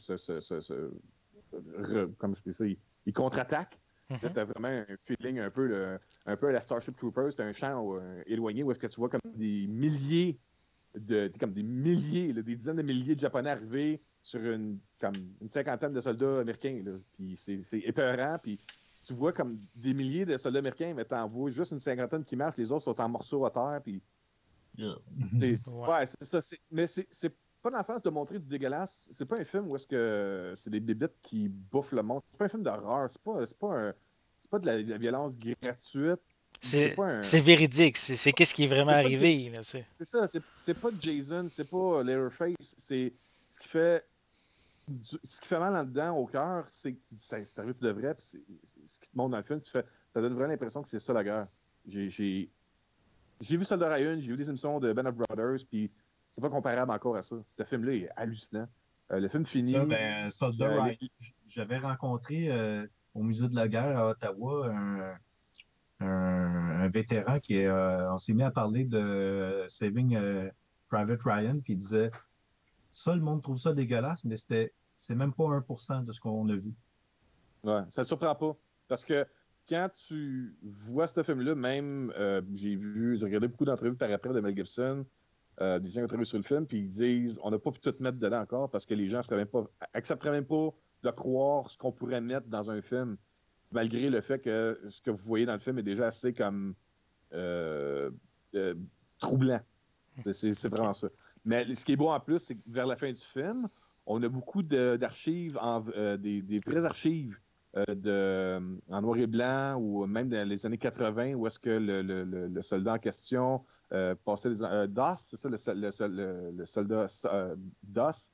comme je dis ça, il contre-attaque. Mhm. Tu as vraiment un feeling un peu, le- un peu à la Starship Troopers. C'est un champ euh, éloigné où est-ce que tu vois comme des milliers de comme des milliers, là, des dizaines de milliers de Japonais arriver sur une comme une cinquantaine de soldats américains. Là. Puis c'est c'est épeurant. Puis tu vois comme des milliers de soldats américains, mais t'en vois juste une cinquantaine qui marchent, les autres sont en morceaux à terre. Puis c'est- c'est- Ouais. ouais, c'est ça. c'est- Mais c'est c'est pas dans le sens de montrer du dégueulasse. C'est pas un film où est-ce que c'est des bébites qui bouffent le monde. C'est pas un film d'horreur. C'est pas, c'est pas un. C'est pas de la, de la violence gratuite. C'est un- c'est véridique. C'est c'est qu'est-ce qui est vraiment arrivé. là, c'est- C'est ça, c'est c'est pas Jason, c'est pas Leatherface, c'est ce qui fait du- ce qui fait mal en dedans au cœur, c'est que ça- c'est arrivé de vrai, puis ce qui te montre dans le film, tu fais, ça donne vraiment l'impression que c'est ça la guerre. J'ai j'ai j'ai vu Soldat Ryan, j'ai vu des émissions de Ben of Brothers, puis c'est pas comparable encore à ça. Ce film-là est hallucinant. Euh, le film finit. Ça, ben, Soldat Euh, Ryan, j'avais rencontré euh, au musée de la guerre à Ottawa un, un- un vétéran qui est, euh, on s'est mis à parler de Saving euh, Private Ryan, puis il disait ça, le monde trouve ça dégueulasse, mais c'était c'est même pas 1% de ce qu'on a vu. Ouais, ça ne surprend pas. Parce que quand tu vois ce film-là, même, euh, j'ai vu, j'ai regardé beaucoup d'entrevues par après de Mel Gibson, euh, des gens qui ont travaillé sur le film, puis ils disent on n'a pas pu tout mettre dedans encore parce que les gens seraient même même pas de croire ce qu'on pourrait mettre dans un film, malgré le fait que ce que vous voyez dans le film est déjà assez comme euh, euh, troublant. C'est- C'est vraiment ça. Mais ce qui est beau en plus, c'est que vers la fin du film, on a beaucoup d'archives, en- euh, des, des vraies archives de, en noir et blanc ou même dans les années 80 où est-ce que le, le- le- le soldat en question passait des... Euh, DOS, c'est ça, le, le sol- le- le soldat DOS,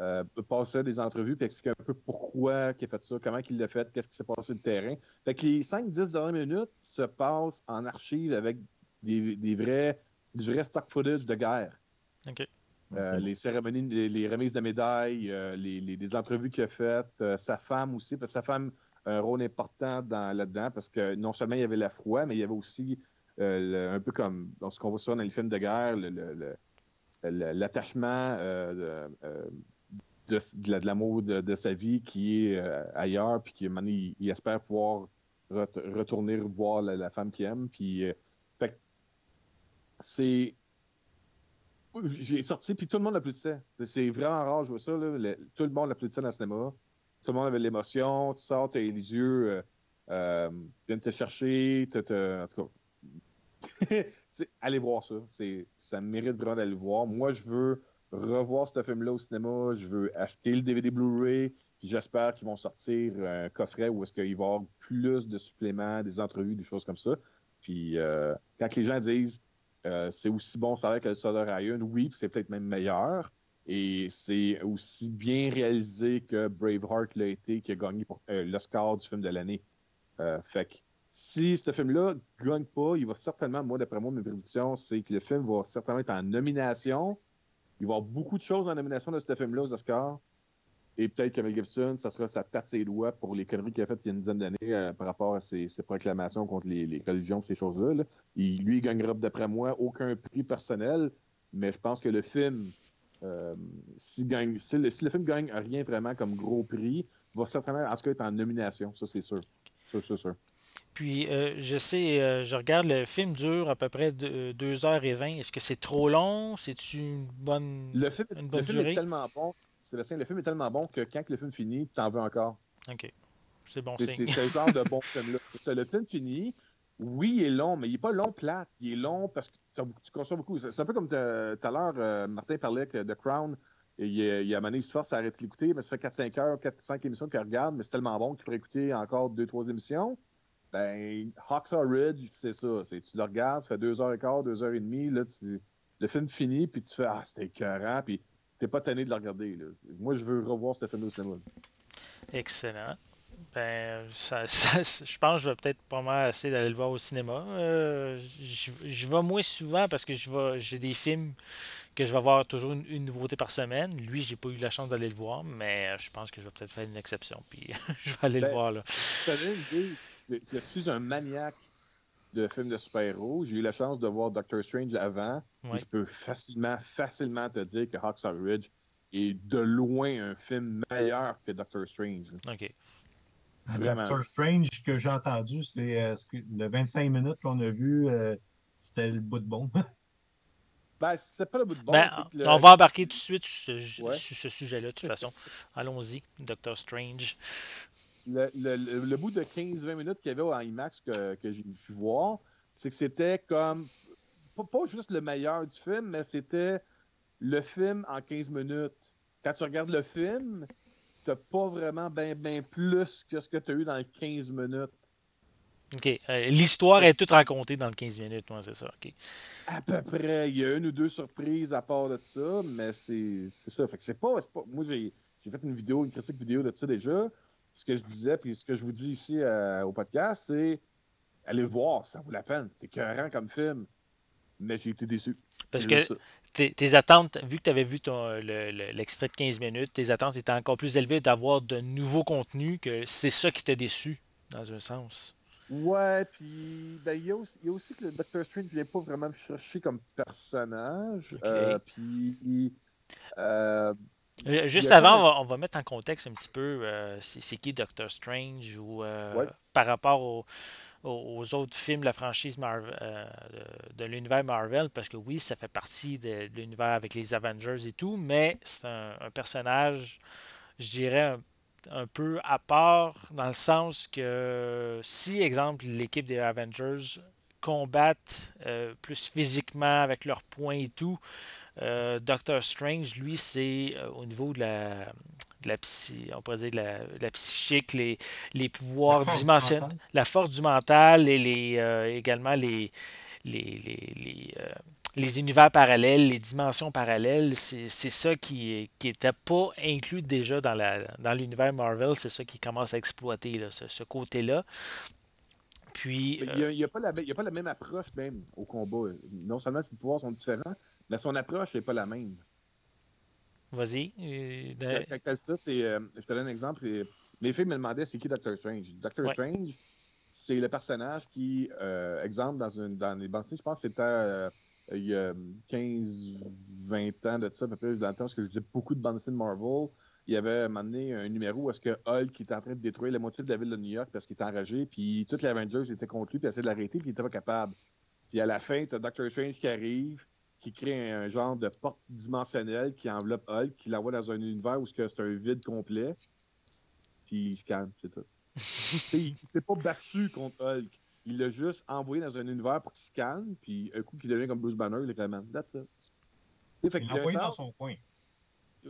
euh, passait des entrevues puis expliquait un peu pourquoi il a fait ça, comment il l'a fait, qu'est-ce qui s'est passé sur le terrain. Fait que les 5-10 dernières minutes se passent en archive avec des, des vrais, du vrai stock footage de guerre. Ok. Euh, les cérémonies, les, les remises de médailles, euh, les, les- des entrevues qu'il a faites, euh, sa femme aussi, parce que sa femme a un rôle important dans, là-dedans, parce que non seulement il y avait la froid, mais il y avait aussi euh, le- un peu comme dans ce qu'on voit souvent dans les films de guerre, le- le- le- le- l'attachement euh, de, de, de la- de l'amour de, de sa vie qui est euh, ailleurs, puis qui donné, il, espère pouvoir ret- retourner voir la, femme qu'il aime, puis euh, c'est j'ai sorti, puis tout le monde applaudissait. C'est vraiment rare, je vois ça. Là. Le- tout le monde applaudissait dans le cinéma. Tout le monde avait l'émotion. Tu sors, t'as les yeux, euh, euh, viennent te chercher. t'as- en tout cas, allez voir ça. Ça mérite vraiment d'aller le voir. Moi, je veux revoir ce film-là au cinéma. Je veux acheter le DVD Blu-ray. Puis j'espère qu'ils vont sortir un coffret où est-ce qu'il va y avoir plus de suppléments, des entrevues, des choses comme ça. Puis euh, quand les gens disent euh, c'est aussi bon salaire que le Soldat Ryan, oui, c'est peut-être même meilleur. Et c'est aussi bien réalisé que Braveheart l'a été, qui a gagné pour, euh, l'Oscar du film de l'année. Fait que si ce film-là ne gagne pas, il va certainement, moi, d'après moi, mes prédictions, c'est que le film va certainement être en nomination. Il va y avoir beaucoup de choses en nomination de ce film-là aux Oscars. Et peut-être que Mel Gibson, ça sera sa tarte ses doigts pour les conneries qu'il a faites il y a une dizaine d'années euh, par rapport à ses, proclamations contre les, religions, ces choses-là. lui, il gagnera, d'après moi, aucun prix personnel, mais je pense que le film, euh, s'il gagne, si, le, si le film gagne rien vraiment comme gros prix, va certainement, être en nomination. Ça, c'est sûr. Ça, c'est sûr. Puis, euh, je sais, euh, je regarde le film dure à peu près 2h20. Est-ce que c'est trop long? C'est-tu une bonne. Le film, Une le bonne film durée? est tellement bon. Sébastien, le film est tellement bon que quand le film finit, tu en veux encore. Ok. C'est bon C'est signe. c'est ce genre de bon film-là. C'est Le film finit, oui, il est long, mais il n'est pas long plate. Il est long parce que tu consommes beaucoup. C'est c'est un peu comme tout à l'heure, euh, Martin parlait que The Crown, il, a mané, il se force à arrêter de l'écouter, mais ça fait 4-5 heures, 4-5 émissions qu'il regarde, mais c'est tellement bon qu'il pourrait écouter encore 2-3 émissions. Ben, Hawksaw Ridge, c'est ça. C'est- Tu le regardes, ça fait 2h15, 2h30, là, tu- le film finit, puis tu fais Ah, c'était écœurant, puis t'es pas tanné de le regarder. là. Moi, je veux revoir ce film au cinéma. Excellent. Ben, ça, ça- je pense que je vais peut-être pas mal essayer d'aller le voir au cinéma. Euh, je je vais moins souvent parce que je vais, j'ai des films que je vais voir toujours une, une nouveauté par semaine. Lui, j'ai pas eu la chance d'aller le voir, mais je pense que je vais peut-être faire une exception. Puis je vais aller le Ben, voir là. Une idée. Je suis un maniaque de films de super-héros? J'ai eu la chance de voir Doctor Strange avant. et. Je peux facilement, facilement te dire que Hawksaw Ridge est de loin un film meilleur que Doctor Strange. Ok. Vraiment. Doctor Strange, que j'ai entendu, c'est euh, ce que- le 25 minutes qu'on a vu, euh, c'était le bout de bon. Ben, c'était pas le bout de bon. Ben, le- on va embarquer tout de suite sur ce, Ouais. ce sujet-là, de toute façon. Allons-y, Doctor Strange. Le, le- le- le bout de 15-20 minutes qu'il y avait au IMAX que, que j'ai pu voir, c'est que c'était comme. Pas, pas juste le meilleur du film, mais c'était le film en 15 minutes. Quand tu regardes le film, t'as pas vraiment bien ben plus que ce que tu as eu dans les 15 minutes. OK. euh, L'histoire est toute racontée dans le 15 minutes, moi, c'est ça. OK. À peu près. Il y a une ou deux surprises à part de ça, mais c'est c'est ça. Fait que c'est pas, pas- Moi, j'ai j'ai fait une vidéo, une critique vidéo de ça déjà. Ce que je disais, puis ce que je vous dis ici euh, au podcast, c'est allez le voir, ça vaut la peine. C'est écœurant comme film. Mais j'ai été déçu. Parce que tes, tes attentes, vu que tu avais vu ton, le- le- l'extrait de 15 minutes, tes attentes étaient encore plus élevées d'avoir de nouveaux contenus que c'est ça qui t'a déçu, dans un sens. Ouais, puis ben, il y, a aussi- il y a aussi que le Doctor Strange ne vient pas vraiment me chercher comme personnage. Ok. Euh, puis. Euh, Juste y a avant, on va, on va mettre en contexte un petit peu euh, c'est qui Doctor Strange ou euh, Ouais. par rapport au- aux, autres films de la franchise Marvel, euh, de, l'univers Marvel, parce que oui, ça fait partie de, de l'univers avec les Avengers et tout, mais c'est un, un personnage, je dirais, un, un peu à part, dans le sens que si, exemple, l'équipe des Avengers combattent euh, plus physiquement avec leurs poings et tout, euh, Doctor Strange, lui, c'est euh, au niveau de la, de la psy, on pourrait dire de la, de la psychique, les, les pouvoirs dimensionnels, la force du mental et les, euh, également les, les, les, les, les univers parallèles, les dimensions parallèles, c'est c'est ça qui n'était pas inclus déjà dans la dans l'univers Marvel, c'est ça qui commence à exploiter, là, ce, ce côté-là. Puis, Il n'y a, a pas la, il y a pas la même approche même au combat. Non seulement ses pouvoirs sont différents, mais son approche n'est pas la même. vas-y. euh, de- ça, c'est. euh, je te donne un exemple. Mes filles me demandaient c'est qui Doctor Strange? Doctor Ouais. Strange, c'est le personnage qui, euh, exemple, dans, une, dans les bandes je pense que c'était euh, il y a 15-20 ans de ça, à peu près, dans le temps, parce que je disais beaucoup de bandes dessinées de Marvel. Il y avait donné un numéro où est-ce que Hulk était en train de détruire la moitié de la ville de New York parce qu'il était enragé, puis tous les Avengers étaient contre lui, puis essayaient de l'arrêter, puis il était pas capable. Puis à la fin, tu as Doctor Strange qui arrive, qui crée un, genre de porte dimensionnelle qui enveloppe Hulk, qui l'envoie dans un univers où c'est un vide complet, puis il se calme, c'est tout. Il s'est pas battu contre Hulk. Il l'a juste envoyé dans un univers pour qu'il se calme, puis un coup qu'il devient comme Bruce Banner, il est comme That's it. Il l'a envoyé dans son coin.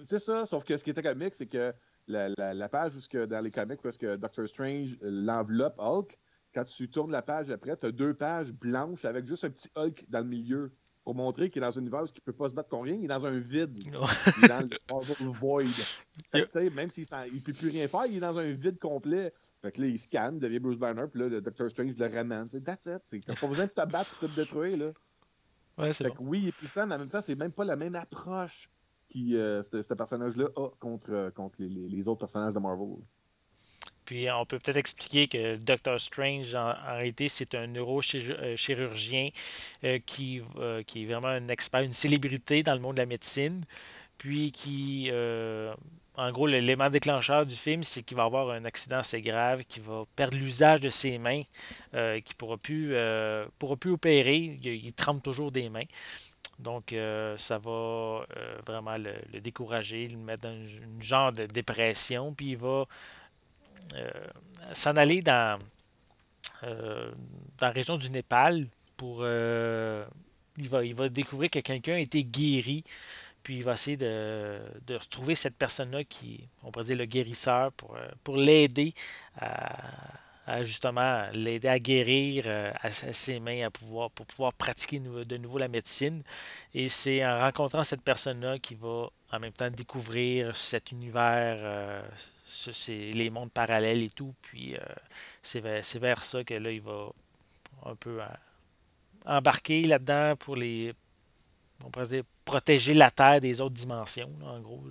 c'est ça, sauf que ce qui était comique, c'est que la, la- la page où dans les comics, parce que Doctor Strange euh, l'enveloppe Hulk, quand tu tournes la page après, tu as deux pages blanches avec juste un petit Hulk dans le milieu pour montrer qu'il est dans un univers il ne peut pas se battre contre rien, il est dans un vide. Il est dans le Void. Fait que, même s'il ne peut plus rien faire, il est dans un vide complet. Fait que là, il scanne, il devient Bruce Banner, puis là, le Doctor Strange le ramène. That's it. C'est- T'as pas besoin de te battre pour te détruire, là. Ouais, c'est Fait bon. que oui, il est puissant, mais en même temps, c'est même pas la même approche qui euh, ce ce personnage-là a contre, euh, contre les, les- les autres personnages de Marvel. Puis on peut peut-être expliquer que Doctor Strange, en, réalité, c'est un neurochirurgien euh, qui, euh, qui est vraiment un expert, une célébrité dans le monde de la médecine. Puis qui, euh, en gros, l'élément déclencheur du film, c'est qu'il va avoir un accident assez grave, qu'il va perdre l'usage de ses mains, qu'il ne pourra, plus, opérer. Il, il trempe toujours des mains. Donc, ça va vraiment le, décourager, le mettre dans une, une genre de dépression. Puis il va s'en aller dans, euh, dans la région du Népal pour. euh, il, va, il va découvrir que quelqu'un a été guéri. Puis il va essayer de, de retrouver cette personne-là qui, on pourrait dire le guérisseur, pour, euh, l'aider à, justement l'aider à guérir euh, à, ses mains, à pouvoir, pour pouvoir pratiquer de nouveau la médecine. Et c'est en rencontrant cette personne-là qu'il va en même temps découvrir cet univers, euh, les mondes parallèles et tout. Puis euh, c'est vers, ça que là, il va un peu euh, embarquer là-dedans pour les. On pourrait dire protéger la Terre des autres dimensions, en gros.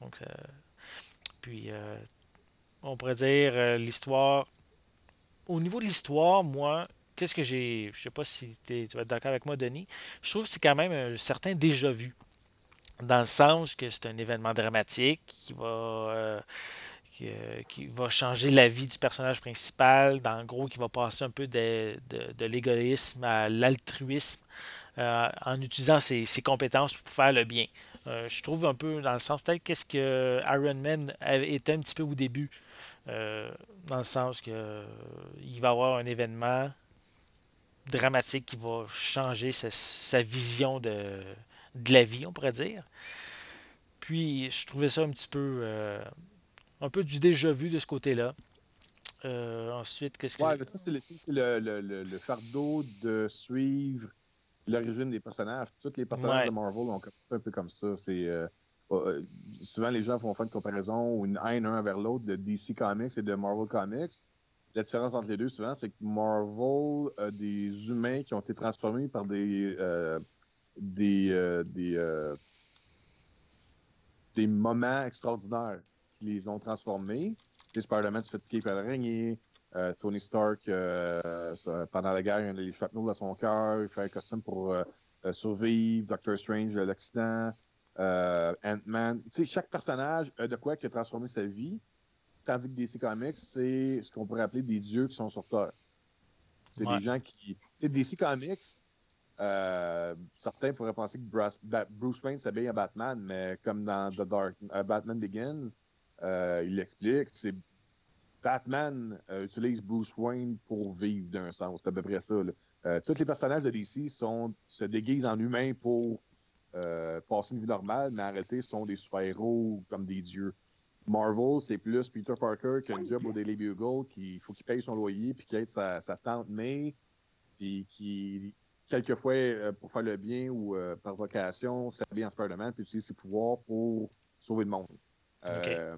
Donc, puis, on pourrait dire l'histoire. Au niveau de l'histoire, moi, qu'est-ce que j'ai. Je sais pas si tu vas être d'accord avec moi, Denis. Je trouve que c'est quand même un certain déjà-vu. Dans le sens que c'est un événement dramatique qui va. euh, qui, va changer la vie du personnage principal, dans, en gros, qui va passer un peu de, de, l'égoïsme à l'altruisme euh, en utilisant ses, compétences pour faire le bien. Euh, je trouve un peu dans le sens, peut-être qu'est-ce que Iron Man était un petit peu au début, euh, dans le sens que il va avoir un événement dramatique qui va changer sa, vision de, de, la vie, on pourrait dire. Puis je trouvais ça un petit peu un peu du déjà vu de ce côté-là. Euh, ensuite, qu'est-ce que. Ouais, mais ça, c'est le, le, le, le, fardeau de suivre l'origine des personnages. Tous les personnages de Marvel ont un peu comme ça. C'est. Euh, euh, souvent, les gens vont faire une comparaison ou une haine un vers l'autre de DC Comics et de Marvel Comics. La différence entre les deux, souvent, c'est que Marvel a des humains qui ont été transformés par des. Des. des, des moments extraordinaires les ont transformés. Spider-Man se fait piquer par l'araignée. Euh, Tony Stark, euh, pendant la guerre, il a les shrapnel dans son cœur. Il fait un costume pour euh, survivre. Doctor Strange, l'accident. Ant-Man. Tu sais, chaque personnage a de quoi qui a transformé sa vie. Tandis que DC Comics, c'est ce qu'on pourrait appeler des dieux qui sont sur Terre. C'est des gens qui. Tu DC Comics, certains pourraient penser que Bruce, Wayne s'habille à Batman, mais comme dans The Dark, Batman Begins, euh, il l'explique. C'est Batman euh, utilise Bruce Wayne pour vivre d'un sens. C'est à peu près ça. Euh, tous les personnages de DC sont, se déguisent en humains pour passer une vie normale, mais en réalité, sont des super-héros comme des dieux. Marvel, c'est plus Peter Parker qui a un job au Daily Bugle, qui faut qu'il paye son loyer, puis qui aide sa, tante May, puis qui, quelquefois, pour faire le bien ou par vocation, s'habille en Spider-Man, puis utilise ses pouvoirs pour sauver le monde. Euh,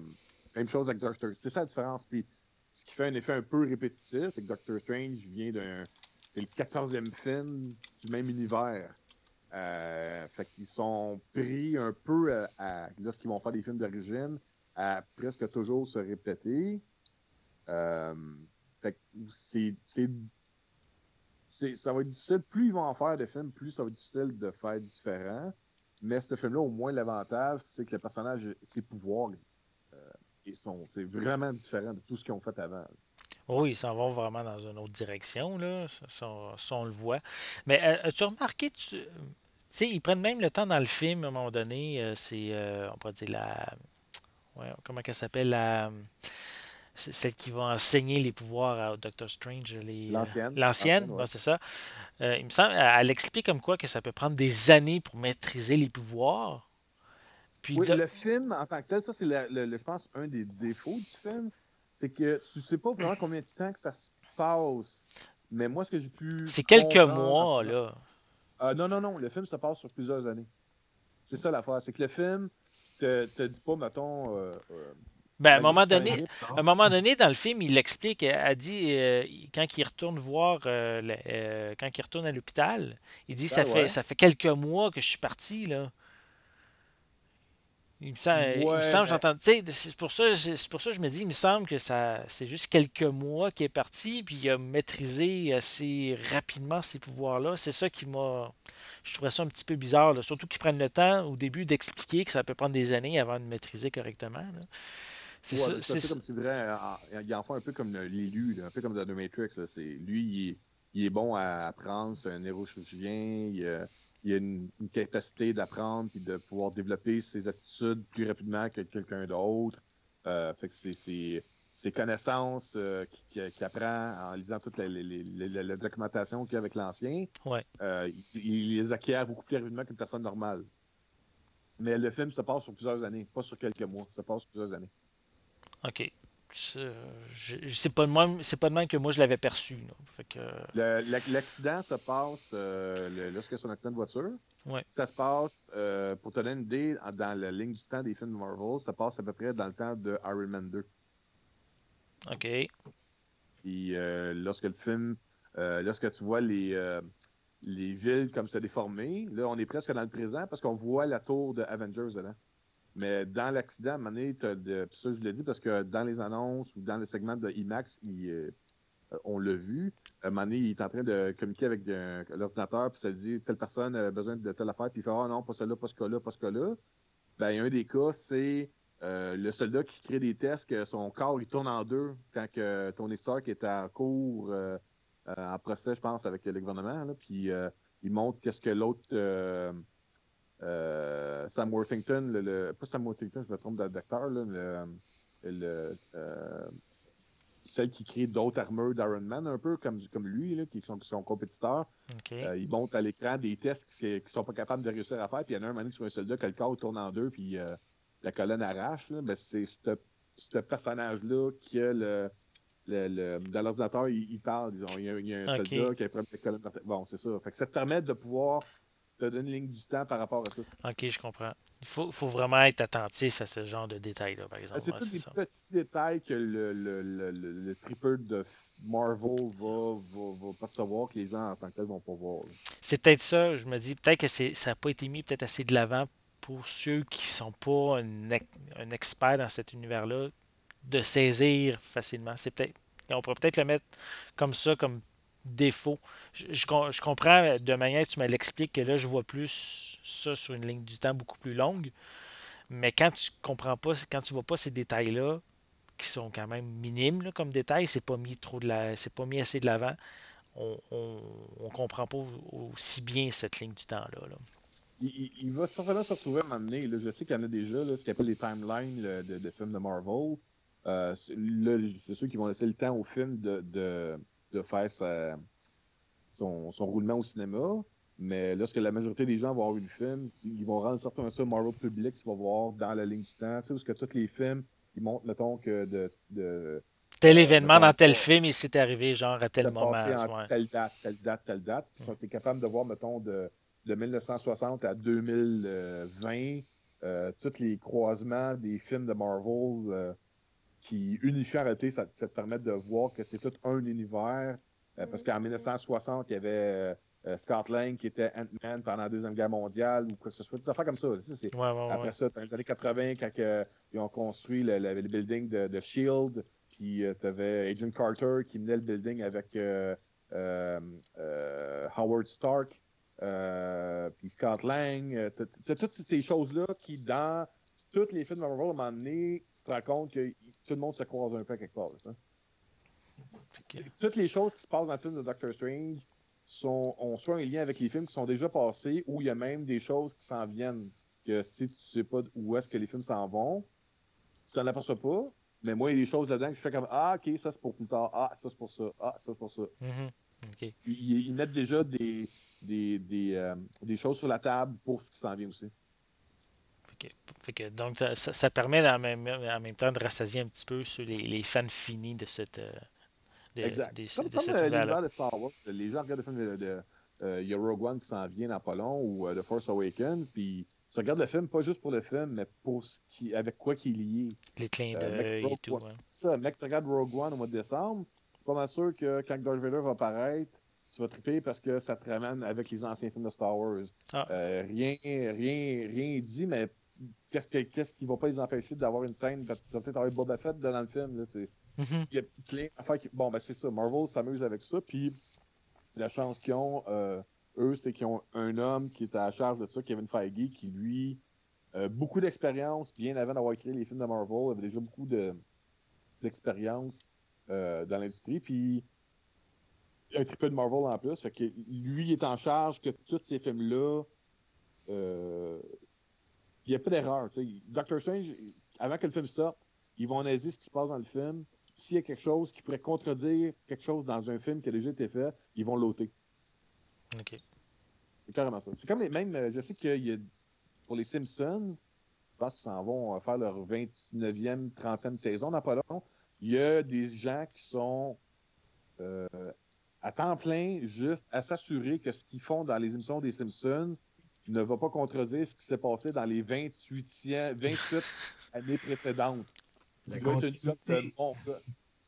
même chose avec Doctor C'est ça la différence. Puis, ce qui fait un effet un peu répétitif, c'est que Doctor Strange vient d'un. C'est le 14e film du même univers. Euh, fait qu'ils sont pris un peu à, lorsqu'ils vont faire des films d'origine à presque toujours se répéter. Euh, fait que c'est, ça va être difficile. Plus ils vont en faire de films, plus ça va être difficile de faire différent. Mais ce film-là, au moins, l'avantage, c'est que le personnage, ses pouvoirs, euh, sont, c'est vraiment différent de tout ce qu'ils ont fait avant. Oui, ils s'en vont vraiment dans une autre direction, là. Ça, on le voit. Mais euh, as-tu remarqué, tu sais, ils prennent même le temps dans le film, à un moment donné, euh, c'est, euh, on pourrait dire, la... Comment elle s'appelle, la celle qui va enseigner les pouvoirs à Doctor Strange. L'ancienne. L'ancienne, c'est ça. Euh, il me semble, elle explique comme quoi que ça peut prendre des années pour maîtriser les pouvoirs. Puis oui, le film, en tant que tel, ça, c'est, le, je pense, un des défauts du film. C'est que tu sais pas vraiment combien de temps que ça se passe. Mais moi, ce que j'ai pu. C'est quelques mois, là. Euh, non, non, non. Le film se passe sur plusieurs années. C'est ça l'affaire. C'est que le film te, te dit pas, mettons. Euh, ben, à, un moment donné, un moment donné, dans le film, il l'explique. Elle dit, euh, quand il retourne voir, euh, euh, quand il retourne à l'hôpital, il dit, ça, ah fait, ça fait quelques mois que je suis parti, là. Il me semble, j'entends. C'est pour, ça, pour ça que je me dis, il me semble que ça c'est juste quelques mois qu'il est parti, puis il a maîtrisé assez rapidement ces pouvoirs-là. C'est ça qui m'a. Je trouvais ça un petit peu bizarre, surtout qu'ils prennent le temps au début d'expliquer que ça peut prendre des années avant de maîtriser correctement. C'est ça. comme c'est vrai. Il en fait un peu comme l'élu, un peu comme dans The Matrix. lui, il est, bon à apprendre, c'est un neurochirurgien, il, a, il a une, capacité d'apprendre et de pouvoir développer ses attitudes plus rapidement que quelqu'un d'autre. Euh, fait que c'est ses connaissances euh, qu'il apprend en lisant toute la, documentation qu'il y a avec l'ancien, ouais. euh, il, les acquiert beaucoup plus rapidement qu'une personne normale. Mais le film se passe sur plusieurs années, pas sur quelques mois, ça passe sur plusieurs années. OK. C'est pas, de même, pas de même que moi je l'avais perçu. L'accident se passe euh, lorsque c'est un accident de voiture. Ouais. Ça se passe, euh, pour te donner une idée, dans la ligne du temps des films de Marvel, ça passe à peu près dans le temps de Iron Man 2. OK. Puis euh, lorsque le film, lorsque tu vois les, les villes comme se déformer, là on est presque dans le présent parce qu'on voit la tour de Avengers dedans. Mais dans l'accident, à un moment donné, de, ça, je l'ai dit parce que dans les annonces ou dans le segment de IMAX, euh, on l'a vu. À il est en train de communiquer avec l'ordinateur, puis ça dit telle personne a besoin de telle affaire, puis il fait Ah non, pas cela, pas ce cas-là, pas ce cas-là. Ben, un des cas, c'est euh, le soldat qui crée des tests que son corps il tourne en deux quand que Tony Stark est en cours euh, en procès, je pense, avec le gouvernement. Là, puis il montre qu'est-ce que l'autre Sam Worthington, le, le, pas Sam Worthington, je me trompe d'acteur, le, le celle qui crée d'autres armures d'Iron Man, un peu comme, comme lui, là, qui sont son compétiteur. il montre à l'écran des tests qu'ils ne sont pas capables de réussir à faire. Puis il y en a un moment sur un soldat que le corps tourne en deux, puis la colonne arrache, ben c'est ce personnage-là qui a le, le, dans l'ordinateur, il, parle. Disons, il, y a, il y a un soldat qui a un problème de colonne Bon, c'est ça. Fait que ça te permet de pouvoir te donner une ligne du temps par rapport à ça. Ok, je comprends. Il faut, faut vraiment être attentif à ce genre de détails-là, par exemple. C'est tous des petits détails que le, le, le, le, tripper de Marvel va, va, va, percevoir que les gens en tant que tel vont pas voir. C'est peut-être ça. Je me dis peut-être que ça n'a pas été mis peut-être assez de l'avant pour ceux qui ne sont pas un, expert dans cet univers-là de saisir facilement. C'est peut-être. On pourrait peut-être le mettre comme ça, comme défaut. Je, comprends de manière que tu me l'expliques que là, je vois plus ça sur une ligne du temps beaucoup plus longue. Mais quand tu comprends pas, quand tu vois pas ces détails-là, qui sont quand même minimes comme détails, c'est pas mis trop de la. c'est pas mis assez de l'avant. On, on, comprend pas aussi bien cette ligne du temps-là. là il, va certainement se retrouver à m'amener. Je sais qu'il y en a déjà, là, ce qu'on appelle les timelines de, films de Marvel. Euh, là, c'est ceux qui vont laisser le temps au film de, de, faire son, son, roulement au cinéma. Mais lorsque la majorité des gens vont voir le film, ils vont rendre certainement ça Marvel public, tu vas voir dans la ligne du temps. Tu sais, parce que tous les films, ils montrent, mettons, que de. de tel événement dans tel film, il s'est arrivé genre à tel moment. En Telle date, telle date, telle date. Puis, tu es capable de voir, mettons, de de 1960 à 2020, euh, tous les croisements des films de Marvel euh, qui unifient en réalité, ça, te permet de voir que c'est tout un univers. Euh, parce qu'en 1960, il y avait Scott Lang qui était Ant-Man pendant la Deuxième Guerre mondiale ou quoi que ce soit. Des affaires comme ça. après ça, dans les années 80, quand ils ont construit le, building de, de Shield, puis tu avais Agent Carter qui menait le building avec Howard Stark. Euh, puis Scott Lang, euh, toutes ces choses-là qui, dans tous les films de Marvel, à un moment donné, tu te rends compte que tout le monde se croise un peu quelque part. Toutes les choses qui se passent dans le film de Doctor Strange sont, ont soit un lien avec les films qui sont déjà passés, ou il y a même des choses qui s'en viennent. Que si tu sais pas où est-ce que les films s'en vont, tu n'en aperçois pas. Mais moi, il y a des choses là-dedans que je fais comme Ah, ok, ça c'est pour plus tard. Ah, ça c'est pour ça. Ah, ça c'est pour ça. Mm-hmm. Ils, mettent déjà des, des, des, euh, des, choses sur la table pour ce qui s'en vient aussi. Donc, ça, ça, permet en même, en même, temps de rassasier un petit peu sur les, les fans finis de cette. Euh, de, exact. Comme, de comme euh, de Star Wars. Les gens regardent le film de. de il y a Rogue One qui s'en vient dans pas long ou The Force Awakens, puis tu regardes le film pas juste pour le film, mais pour ce qui, avec quoi qui est lié. Les clins d'œil et tout. Ouais. Ça, mec, tu regardes Rogue One au mois de décembre, pas mal sûr que quand Darth Vader va apparaître, tu vas triper parce que ça te ramène avec les anciens films de Star Wars. Ah. Euh, rien, rien, rien dit, mais qu'est-ce, que, qu'est-ce qui va pas les empêcher d'avoir une scène? Vas peut-être avoir Boba Fett dans le film. Là, c'est... Mm-hmm. Il y a plein Bon, ben c'est ça. Marvel s'amuse avec ça. Puis la chance qu'ils ont, euh, eux, c'est qu'ils ont un homme qui est à la charge de ça, Kevin Feige, qui lui, a beaucoup d'expérience, bien avant d'avoir écrit les films de Marvel, avait déjà beaucoup de, d'expérience euh, dans l'industrie. Puis un triple de Marvel en plus. Fait que lui est en charge que tous ces films-là. Euh, il n'y a pas d'erreur. Doctor Strange, avant que le film sorte, ils vont analyser ce qui se passe dans le film. S'il y a quelque chose qui pourrait contredire quelque chose dans un film qui a déjà été fait, ils vont l'ôter. OK. C'est carrément ça. C'est comme les mêmes. Euh, je sais qu'il y a pour les Simpsons, je pense qu'ils s'en vont faire leur 29e, 30e saison dans pas long il y a des gens qui sont euh, à temps plein juste à s'assurer que ce qu'ils font dans les émissions des Simpsons ne va pas contredire ce qui s'est passé dans les 28, 28 années précédentes.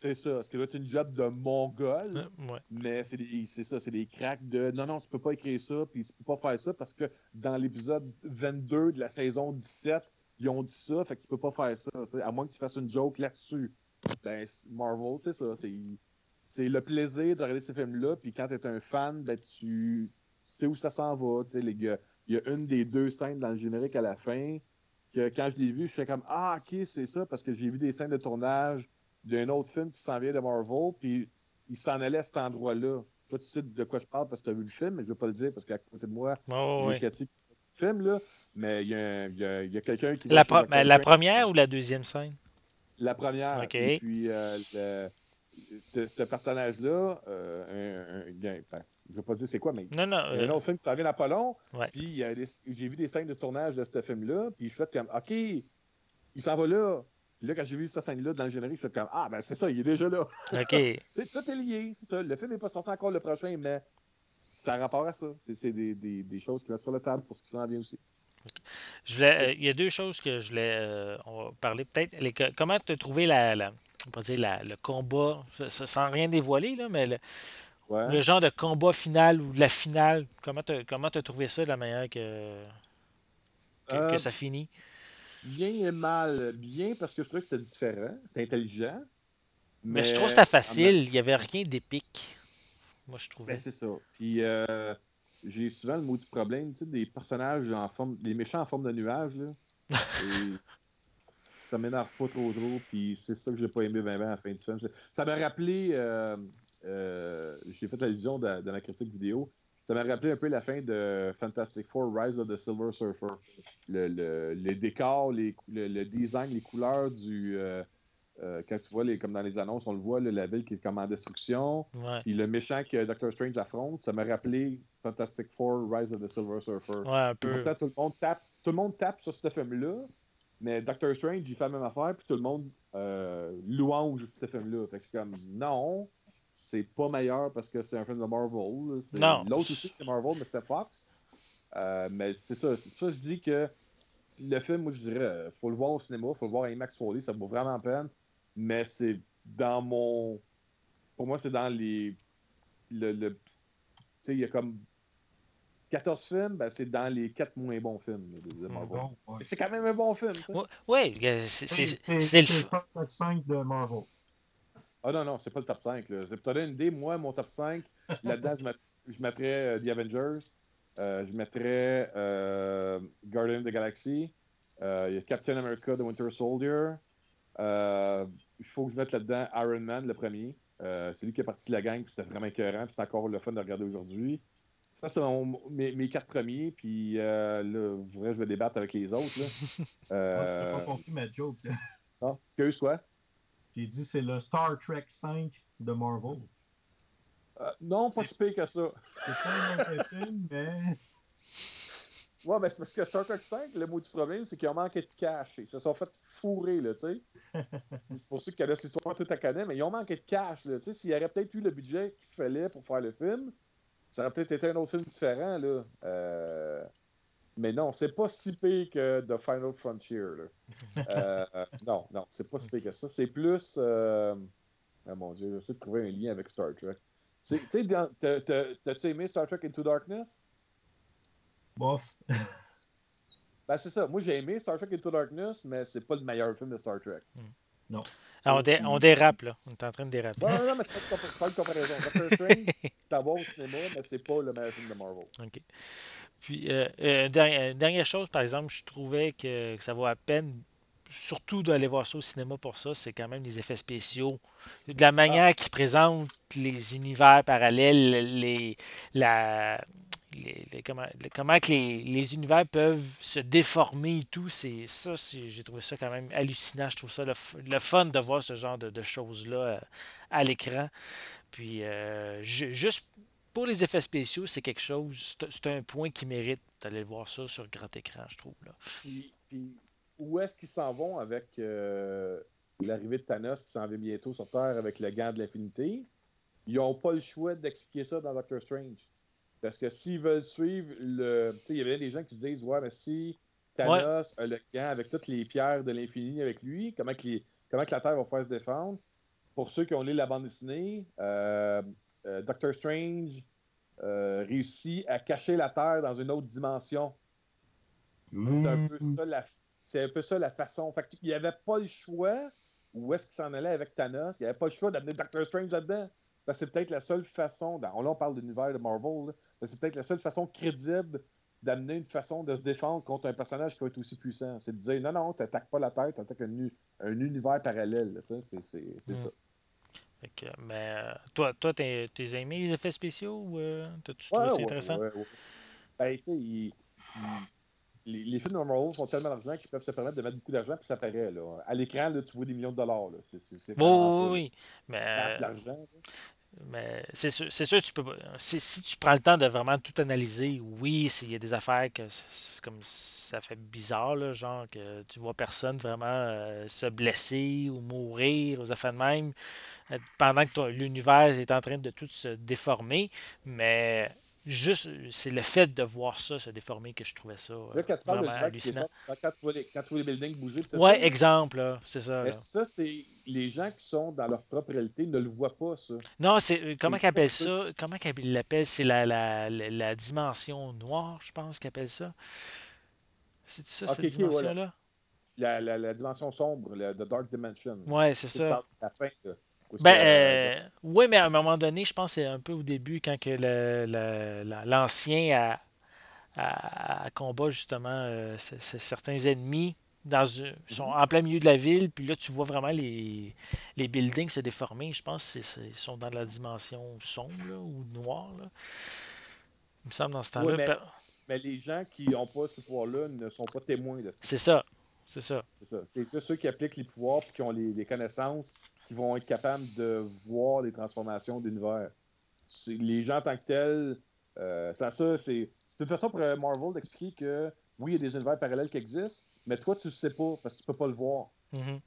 C'est ça, ce qui doit être une job de mongol, mais c'est ça, c'est des cracks de non, non, tu peux pas écrire ça, puis tu peux pas faire ça parce que dans l'épisode 22 de la saison 17, ils ont dit ça, fait que tu peux pas faire ça, à moins que tu fasses une joke là-dessus. Ben, Marvel, c'est ça. C'est le plaisir de regarder ces films-là. Puis quand tu es un fan, ben, tu sais où ça s'en va. Les gars. Il y a une des deux scènes dans le générique à la fin que quand je l'ai vu, je fais comme Ah, ok, c'est ça, parce que j'ai vu des scènes de tournage d'un autre film qui s'en vient de Marvel, puis il s'en allait à cet endroit-là. Toi, tu sais de quoi je parle parce que tu as vu le film, mais je ne vais pas le dire parce qu'à côté de moi, Oh, j'ai oui. Cathy le film, là. Mais il y a, y a- il y a quelqu'un qui. La, pro- première ou la deuxième scène? La première. Ok. Et puis, euh, le- ce, personnage-là, euh, un, un ben, je ne vais pas dire c'est quoi, mais Non, non. il y a un euh, autre film qui s'en vient d'Apollon. Ouais. Puis j'ai vu des scènes de tournage de ce film-là. Puis je fais comme, OK, il s'en va là. Puis là, quand j'ai vu cette scène-là dans le générique, je fais comme, ah, ben c'est ça, il est déjà là. OK. C'est- Tout est lié, c'est ça. Le film n'est pas sorti encore le prochain, mais ça a rapport à ça. C'est- des, des, des choses qui restent sur la table pour ce qui s'en vient aussi. Je voulais, euh, il y a deux choses que je voulais euh, on va parler peut-être. Comment tu as trouvé la, la- on va dire la- le combat, ça- ça- sans rien dévoiler, là, mais le, Ouais. le genre de combat final ou la finale, comment tu comment as trouvé ça de la manière que, que, Euh, que ça finit? Bien et mal. Bien parce que je trouvais que c'était différent, c'était intelligent. Mais, je trouve que c'était en facile, il n'y avait rien d'épique. Moi, je trouvais. Ben, c'est ça. Puis euh, j'ai souvent le maudit problème, tu sais, des personnages en forme, des méchants en forme de nuage, là. Et ça m'énerve pas trop trop, puis c'est ça que j'ai pas aimé bien à la fin du film. Ça m'a rappelé, euh, euh, j'ai fait l'allusion dans, dans la critique vidéo, ça m'a rappelé un peu la fin de Fantastic Four, Rise of the Silver Surfer. Le, le, les décors, les, le, le design, les couleurs du... euh, euh, quand tu vois, les, comme dans les annonces, on le voit, là, la ville qui est comme en destruction. Ouais. Puis le méchant que Doctor Strange affronte, ça m'a rappelé Fantastic Four, Rise of the Silver Surfer. Ouais, un peu. pourtant, tout le monde tape, tout le monde tape sur ce film-là, mais Doctor Strange, il fait la même affaire, puis tout le monde euh, louange ce film-là. Fait que je suis comme, non, c'est pas meilleur parce que c'est un film de Marvel. Non. L'autre aussi, c'est Marvel, mais c'était Fox. Euh, mais c'est ça, c'est ça que je dis que le film, moi, je dirais, faut le voir au cinéma, faut le voir à IMAX 4D, ça vaut vraiment la peine. Mais c'est dans mon. Pour moi, c'est dans les. Le, le- Tu sais, il y a comme 14 films, ben, c'est dans les 4 moins bons films là, de Marvel. Bon, ouais. Mais C'est quand même un bon film. ouais, euh, c'est le. c'est f- le top 5 de Marvel. Ah non, non, c'est pas le top 5. Là. Pour te donner une idée, moi, mon top 5, là-dedans, je, met- je mettrais euh, The Avengers, euh, je mettrais euh, Guardian of the Galaxy, euh, il y a Captain America, The Winter Soldier. Euh, Il faut que je mette là-dedans Iron Man, le premier. Euh, c'est lui qui est parti de la gang, puis c'était vraiment écœurant, puis c'est encore le fun de regarder aujourd'hui. Ça, c'est mon- mes, mes quatre premiers, puis euh, là, je voudrais- je vais débattre avec les autres. Là. Euh, pas compris ma joke. là. ah, excuse-toi. J'ai dit c'est le Star Trek 5 de Marvel. Euh, non, pas si pire que ça. C'est pas un mauvais film, mais Ouais, mais c'est parce que Star Trek 5, le mot du problème, c'est qu'ils ont manqué de cash. Ils se sont fait fourrer, là, tu sais. c'est pour ceux qui connaissent l'histoire tout à connaître, mais ils ont manqué de cash, là. Tu sais, s'il y aurait peut-être eu le budget qu'il fallait pour faire le film, ça aurait peut-être été un autre film différent, là. Euh, Mais non, c'est pas si pire que The Final Frontier, là. Euh, euh, non, non, c'est pas si pire que ça. C'est plus... euh, Ah mon Dieu, j'essaie de trouver un lien avec Star Trek. Tu sais, t'as-tu aimé Star Trek Into Darkness? bof. Ben, c'est ça. Moi, j'ai aimé Star Trek Into Darkness, mais c'est pas le meilleur film de Star Trek. Ah, on, dé- on dérape, là. On est en train de déraper. Non, non, non, mais c'est pas, une comparaison. Doctor Strange, c'est à voir au cinéma, mais c'est pas le meilleur film de Marvel. OK. Puis, euh, euh, dernière, dernière chose, par exemple, je trouvais que, que ça vaut à peine, surtout d'aller voir ça au cinéma pour ça, c'est quand même les effets spéciaux. De la manière qu'ils présentent les univers parallèles, les, la, les, les- comment, les- comment que les, univers peuvent se déformer et tout, c'est ça, j'ai trouvé ça quand même hallucinant. Je trouve ça le, le fun de voir ce genre de, de choses-là euh, à l'écran. Puis, euh, ju- juste pour les effets spéciaux, c'est quelque chose, c'est- un point qui mérite d'aller voir ça sur grand écran, je trouve. Là. Puis, puis où est-ce qu'ils s'en vont avec euh, l'arrivée de Thanos qui s'en vient bientôt sur Terre avec le gant de l'infinité? Ils n'ont pas le choix d'expliquer ça dans Doctor Strange. Parce que s'ils veulent suivre le. Tu sais, il y avait des gens qui se disent Ouais, mais si Thanos a le gant avec toutes les pierres de l'infini avec lui, comment que, les- comment que la Terre va faire se défendre? Pour ceux qui ont lu la bande dessinée, euh, euh, Doctor Strange euh, réussit à cacher la Terre dans une autre dimension. C'est un peu ça la, c'est un peu ça la façon. Fait qu'il n'y avait pas le choix où est-ce qu'il s'en allait avec Thanos. Il n'y avait pas le choix d'amener Doctor Strange là-dedans. Que c'est peut-être la seule façon, dans, là on parle de l'univers de Marvel, là, mais c'est peut-être la seule façon crédible d'amener une façon de se défendre contre un personnage qui va être aussi puissant. C'est de dire non, non, t'attaques pas la tête, t'attaques un, un univers parallèle. C'est Mm. ça. Que, mais euh, toi, toi, t'es t'es aimé les effets spéciaux ou euh, t'as-tu trouvé ça ouais, intéressant? ouais, ouais. Ben, tu sais, il- il- les, les films de Marvel font tellement d'argent qu'ils peuvent se permettre de mettre beaucoup d'argent puis ça paraît. Là. À l'écran, là, tu vois des millions de dollars. là. C'est c'est- c'est Oui, oui, oui. Mais, l'argent. Mais c'est sûr, sûr, tu peux si, tu prends le temps de vraiment tout analyser, oui, s'il y a des affaires que comme ça fait bizarre, là, genre que tu vois personne vraiment euh, se blesser ou mourir aux affaires de même, euh, pendant que l'univers est en train de tout se déformer, mais juste c'est le fait de voir ça se déformer que je trouvais ça euh, Là, quand tu parles de vraiment hallucinant. quand, tu vois les, quand tu vois les buildings bouger, Ouais, ça, exemple, c'est ça. là. ça, c'est les gens qui sont dans leur propre réalité ne le voient pas, ça. Non, c'est euh, comment qu'ils appellent ça? Comment qu'ils l'appellent? C'est la, la, la, la dimension noire, je pense qu'ils appellent ça. C'est ça, Ok, cette dimension-là? La, la, la dimension sombre, le, The Dark Dimension. Ouais, c'est ça. la fin, là. Ben, euh, oui, mais à un moment donné, je pense que c'est un peu au début, quand que le, le- l'ancien a, a- a combat justement euh, c- c- certains ennemis dans une- sont Mhm. en plein milieu de la ville, puis là, tu vois vraiment les, les buildings se déformer. Je pense qu'ils sont dans la dimension sombre là, ou noire. Là. Il me semble dans ce Ouais, temps-là. mais- per- mais les gens qui n'ont pas ce pouvoir-là ne sont pas témoins de ça. C'est ça. C'est ça. C'est ça. C'est ceux qui appliquent les pouvoirs et qui ont les, les connaissances, qui vont être capables de voir les transformations d'univers. Les gens en tant que tels, euh, ça, ça c'est c'est une façon pour euh, Marvel d'expliquer que oui, il y a des univers parallèles qui existent, mais toi, tu ne sais pas parce que tu peux pas le voir. Mhm.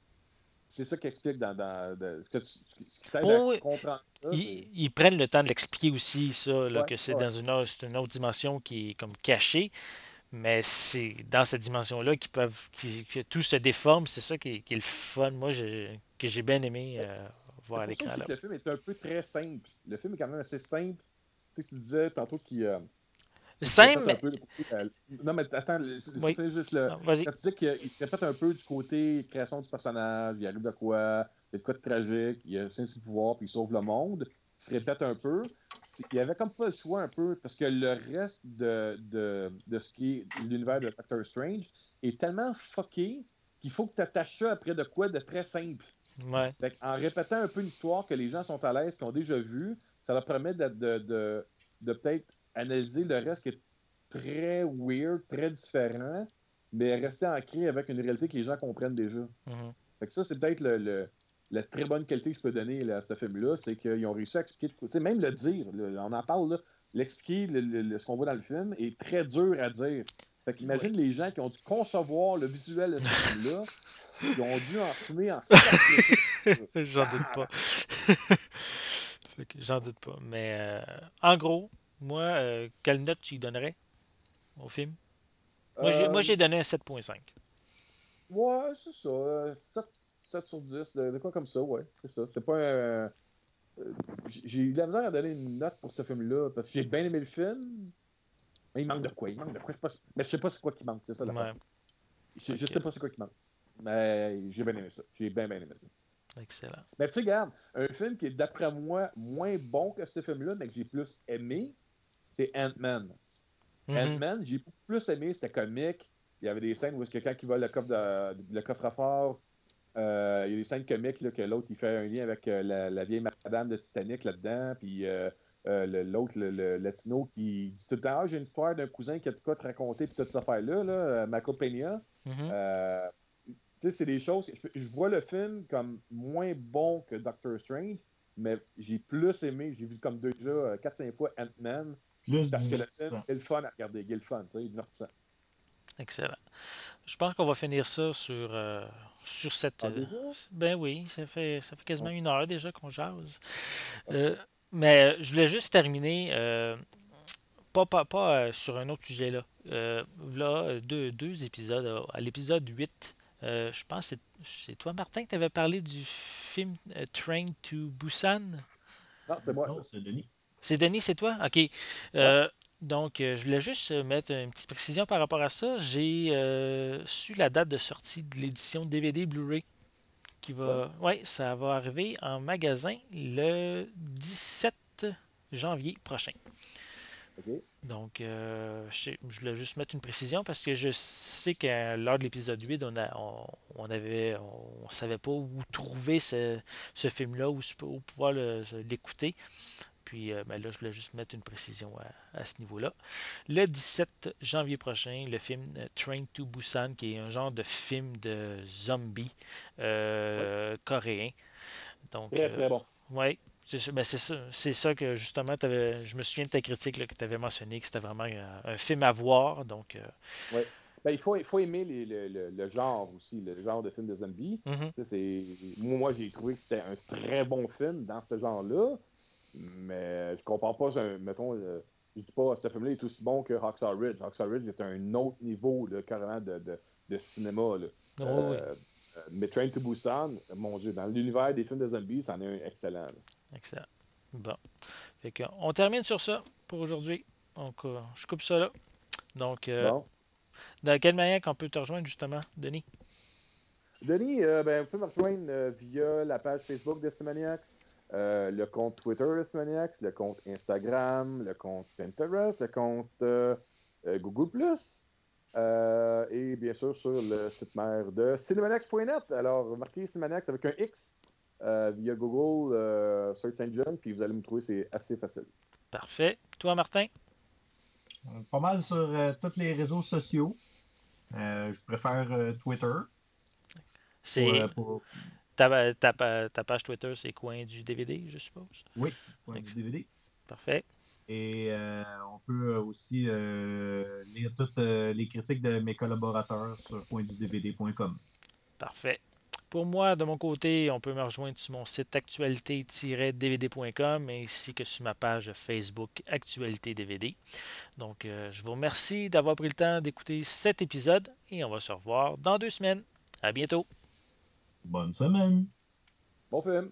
C'est ça qui explique dans, ce, que tu, ce qui Oh, à oui. comprendre ça. c'est- Ils, ils prennent le temps de l'expliquer aussi, ça, là, Ouais, que c'est ouais. dans une une autre dimension qui est comme cachée. Mais c'est dans cette dimension-là qu'ils peuvent, qui- que tout se déforme. C'est ça qui est, qui est le fun. Moi, j'ai- que j'ai bien aimé euh, voir à l'écran. le film est un peu très simple. Le film est quand même assez simple. Tu sais, tu disais tantôt qu'il. euh, Simple, mais. peu euh, Non, mais attends, je Oui. juste le. Non, tu dis qu'il se répète un peu du côté création du personnage, il arrive de quoi, c'est de quoi de tragique, il a ses pouvoirs, puis il sauve le monde, se répète un peu. Il y avait comme pas le choix un peu, parce que le reste de, de, de ce qui est l'univers de Doctor Strange est tellement fucké qu'il faut que tu attaches ça après de quoi de très simple. Ouais. En répétant un peu une histoire que les gens sont à l'aise, qui ont déjà vue, ça leur permet de, de, de, peut-être analyser le reste qui est très weird, très différent, mais rester ancré avec une réalité que les gens comprennent déjà. Mhm. Fait que ça, c'est peut-être le, le- la très bonne qualité que je peux donner là, à ce film-là, c'est qu'ils ont réussi à expliquer, tu sais, même le dire, là, on en parle, là, l'expliquer, le- le- le- ce qu'on voit dans le film, est très dur à dire. Fait qu'imagine les gens qui ont dû concevoir le visuel de ce film-là, ils ont dû en fumer en J'en doute pas. Fait que J'en doute pas. Mais euh, en gros, moi, euh, quelle note tu donnerais au film? Moi, j'ai, moi, Euh, j'ai donné un 7.5. Ouais, c'est ça. Euh, 7, 7 sur 10, de, de quoi comme ça, ouais. C'est ça. C'est pas un. euh, j'ai eu de la misère à donner une note pour ce film-là, parce que j'ai bien aimé le film. Mais il manque de quoi? Il manque de quoi? Je sais pas, mais je sais pas c'est quoi qui manque, c'est ça la Ouais, je, sais pas c'est quoi qui manque. Mais j'ai bien aimé ça. J'ai bien, bien aimé ça. excellent. Mais tu sais, regarde, un film qui est d'après moi moins bon que ce film-là, mais que j'ai plus aimé, c'est Ant-Man. Mhm. Ant-Man, j'ai plus aimé, c'était comique. Il y avait des scènes où est-ce que quand il vole le coffre, de, le coffre-fort, euh, il y a des scènes comiques là, que l'autre il fait un lien avec euh, la, la vieille madame de Titanic là-dedans, puis euh, euh, l'autre, le, le latino, qui dit tout le temps Ah, j'ai une histoire d'un cousin qui a de quoi te raconter, puis toute cette affaire-là, là, euh, Marco Peña. Mhm. Euh, tu sais, c'est des choses. Je, je vois le film comme moins bon que Doctor Strange, mais j'ai plus aimé, j'ai vu comme déjà euh, 4-5 fois Ant-Man, Plus parce que le film est le fun à regarder, il est le fun, tu sais, il est divertissant. Excellent. Je pense qu'on va finir ça sur, euh, sur cette. Ah, euh, déjà? ben oui, ça fait, ça fait quasiment une heure déjà qu'on jase. Euh, mais je voulais juste terminer, euh, pas, pas, pas euh, sur un autre sujet là. Euh, là, deux, deux épisodes. À l'épisode 8, euh, je pense que c'est- c'est toi, Martin, que tu avais parlé du film euh, Train to Busan? Non, c'est moi. C'est Denis. C'est Denis, c'est toi? OK. Euh, donc, euh, je voulais juste euh, mettre une petite précision par rapport à ça. J'ai euh, su la date de sortie de l'édition DVD Blu-ray qui va. Ouais, ça va arriver en magasin le 17 janvier prochain. Donc, euh, je, je, voulais juste mettre une précision parce que je sais que lors de l'épisode 8, on, a, on, avait, on, savait pas où trouver ce, ce film-là, où, pouvoir l'écouter. Puis euh, ben là, je voulais juste mettre une précision à, à ce niveau-là. Le 17 janvier prochain, le film euh, Train to Busan, qui est un genre de film de zombie euh, coréen. Donc, très, très bon. Oui, c'est ben ça, c'est ça que justement, avais, je me souviens de ta critique là, que tu avais mentionné, que c'était vraiment un, film à voir. Donc, Oui. Ben, il, faut, il faut aimer les, le, le, genre aussi, le genre de film de zombie. Mm-hmm. Moi, j'ai trouvé que c'était un très bon film dans ce genre-là. Mais je comprends pas, mettons, euh, je dis pas, ce film-là est aussi bon que Rockstar Ridge. Rockstar Ridge est un autre niveau, carrément, de, de, cinéma. Oh, euh, mais Train to Busan, mon Dieu, dans l'univers des films de zombies, c'en est un excellent. Excellent. Bon. Fait que, on termine sur ça pour aujourd'hui. Donc, euh, je coupe ça là. Donc, bon. de quelle manière qu'on peut te rejoindre, justement, Denis? Denis, ben, vous pouvez me rejoindre via la page Facebook de Cinemaniacs. Euh, le compte Twitter le compte Instagram, le compte Pinterest, le compte euh, euh, Google et bien sûr sur le site mère de cinemaniacs.net. Alors, marquez Cinemaniacs avec un X via Google Search Engine, puis vous allez me trouver, c'est assez facile. Parfait. Toi, Martin? Pas mal sur tous les réseaux sociaux. je préfère Twitter. C'est. Ta, ta, ta, page Twitter, c'est Coin du DVD, je suppose? Oui, Coin du DVD. Parfait. Et euh, on peut aussi euh, lire toutes euh, les critiques de mes collaborateurs sur coindudvd.com. Parfait. Pour moi, de mon côté, on peut me rejoindre sur mon site actualité-dvd.com ainsi que sur ma page Facebook Actualité DVD. Donc, je vous remercie d'avoir pris le temps d'écouter cet épisode et on va se revoir dans deux semaines. À bientôt! Bonne semaine. Bon film.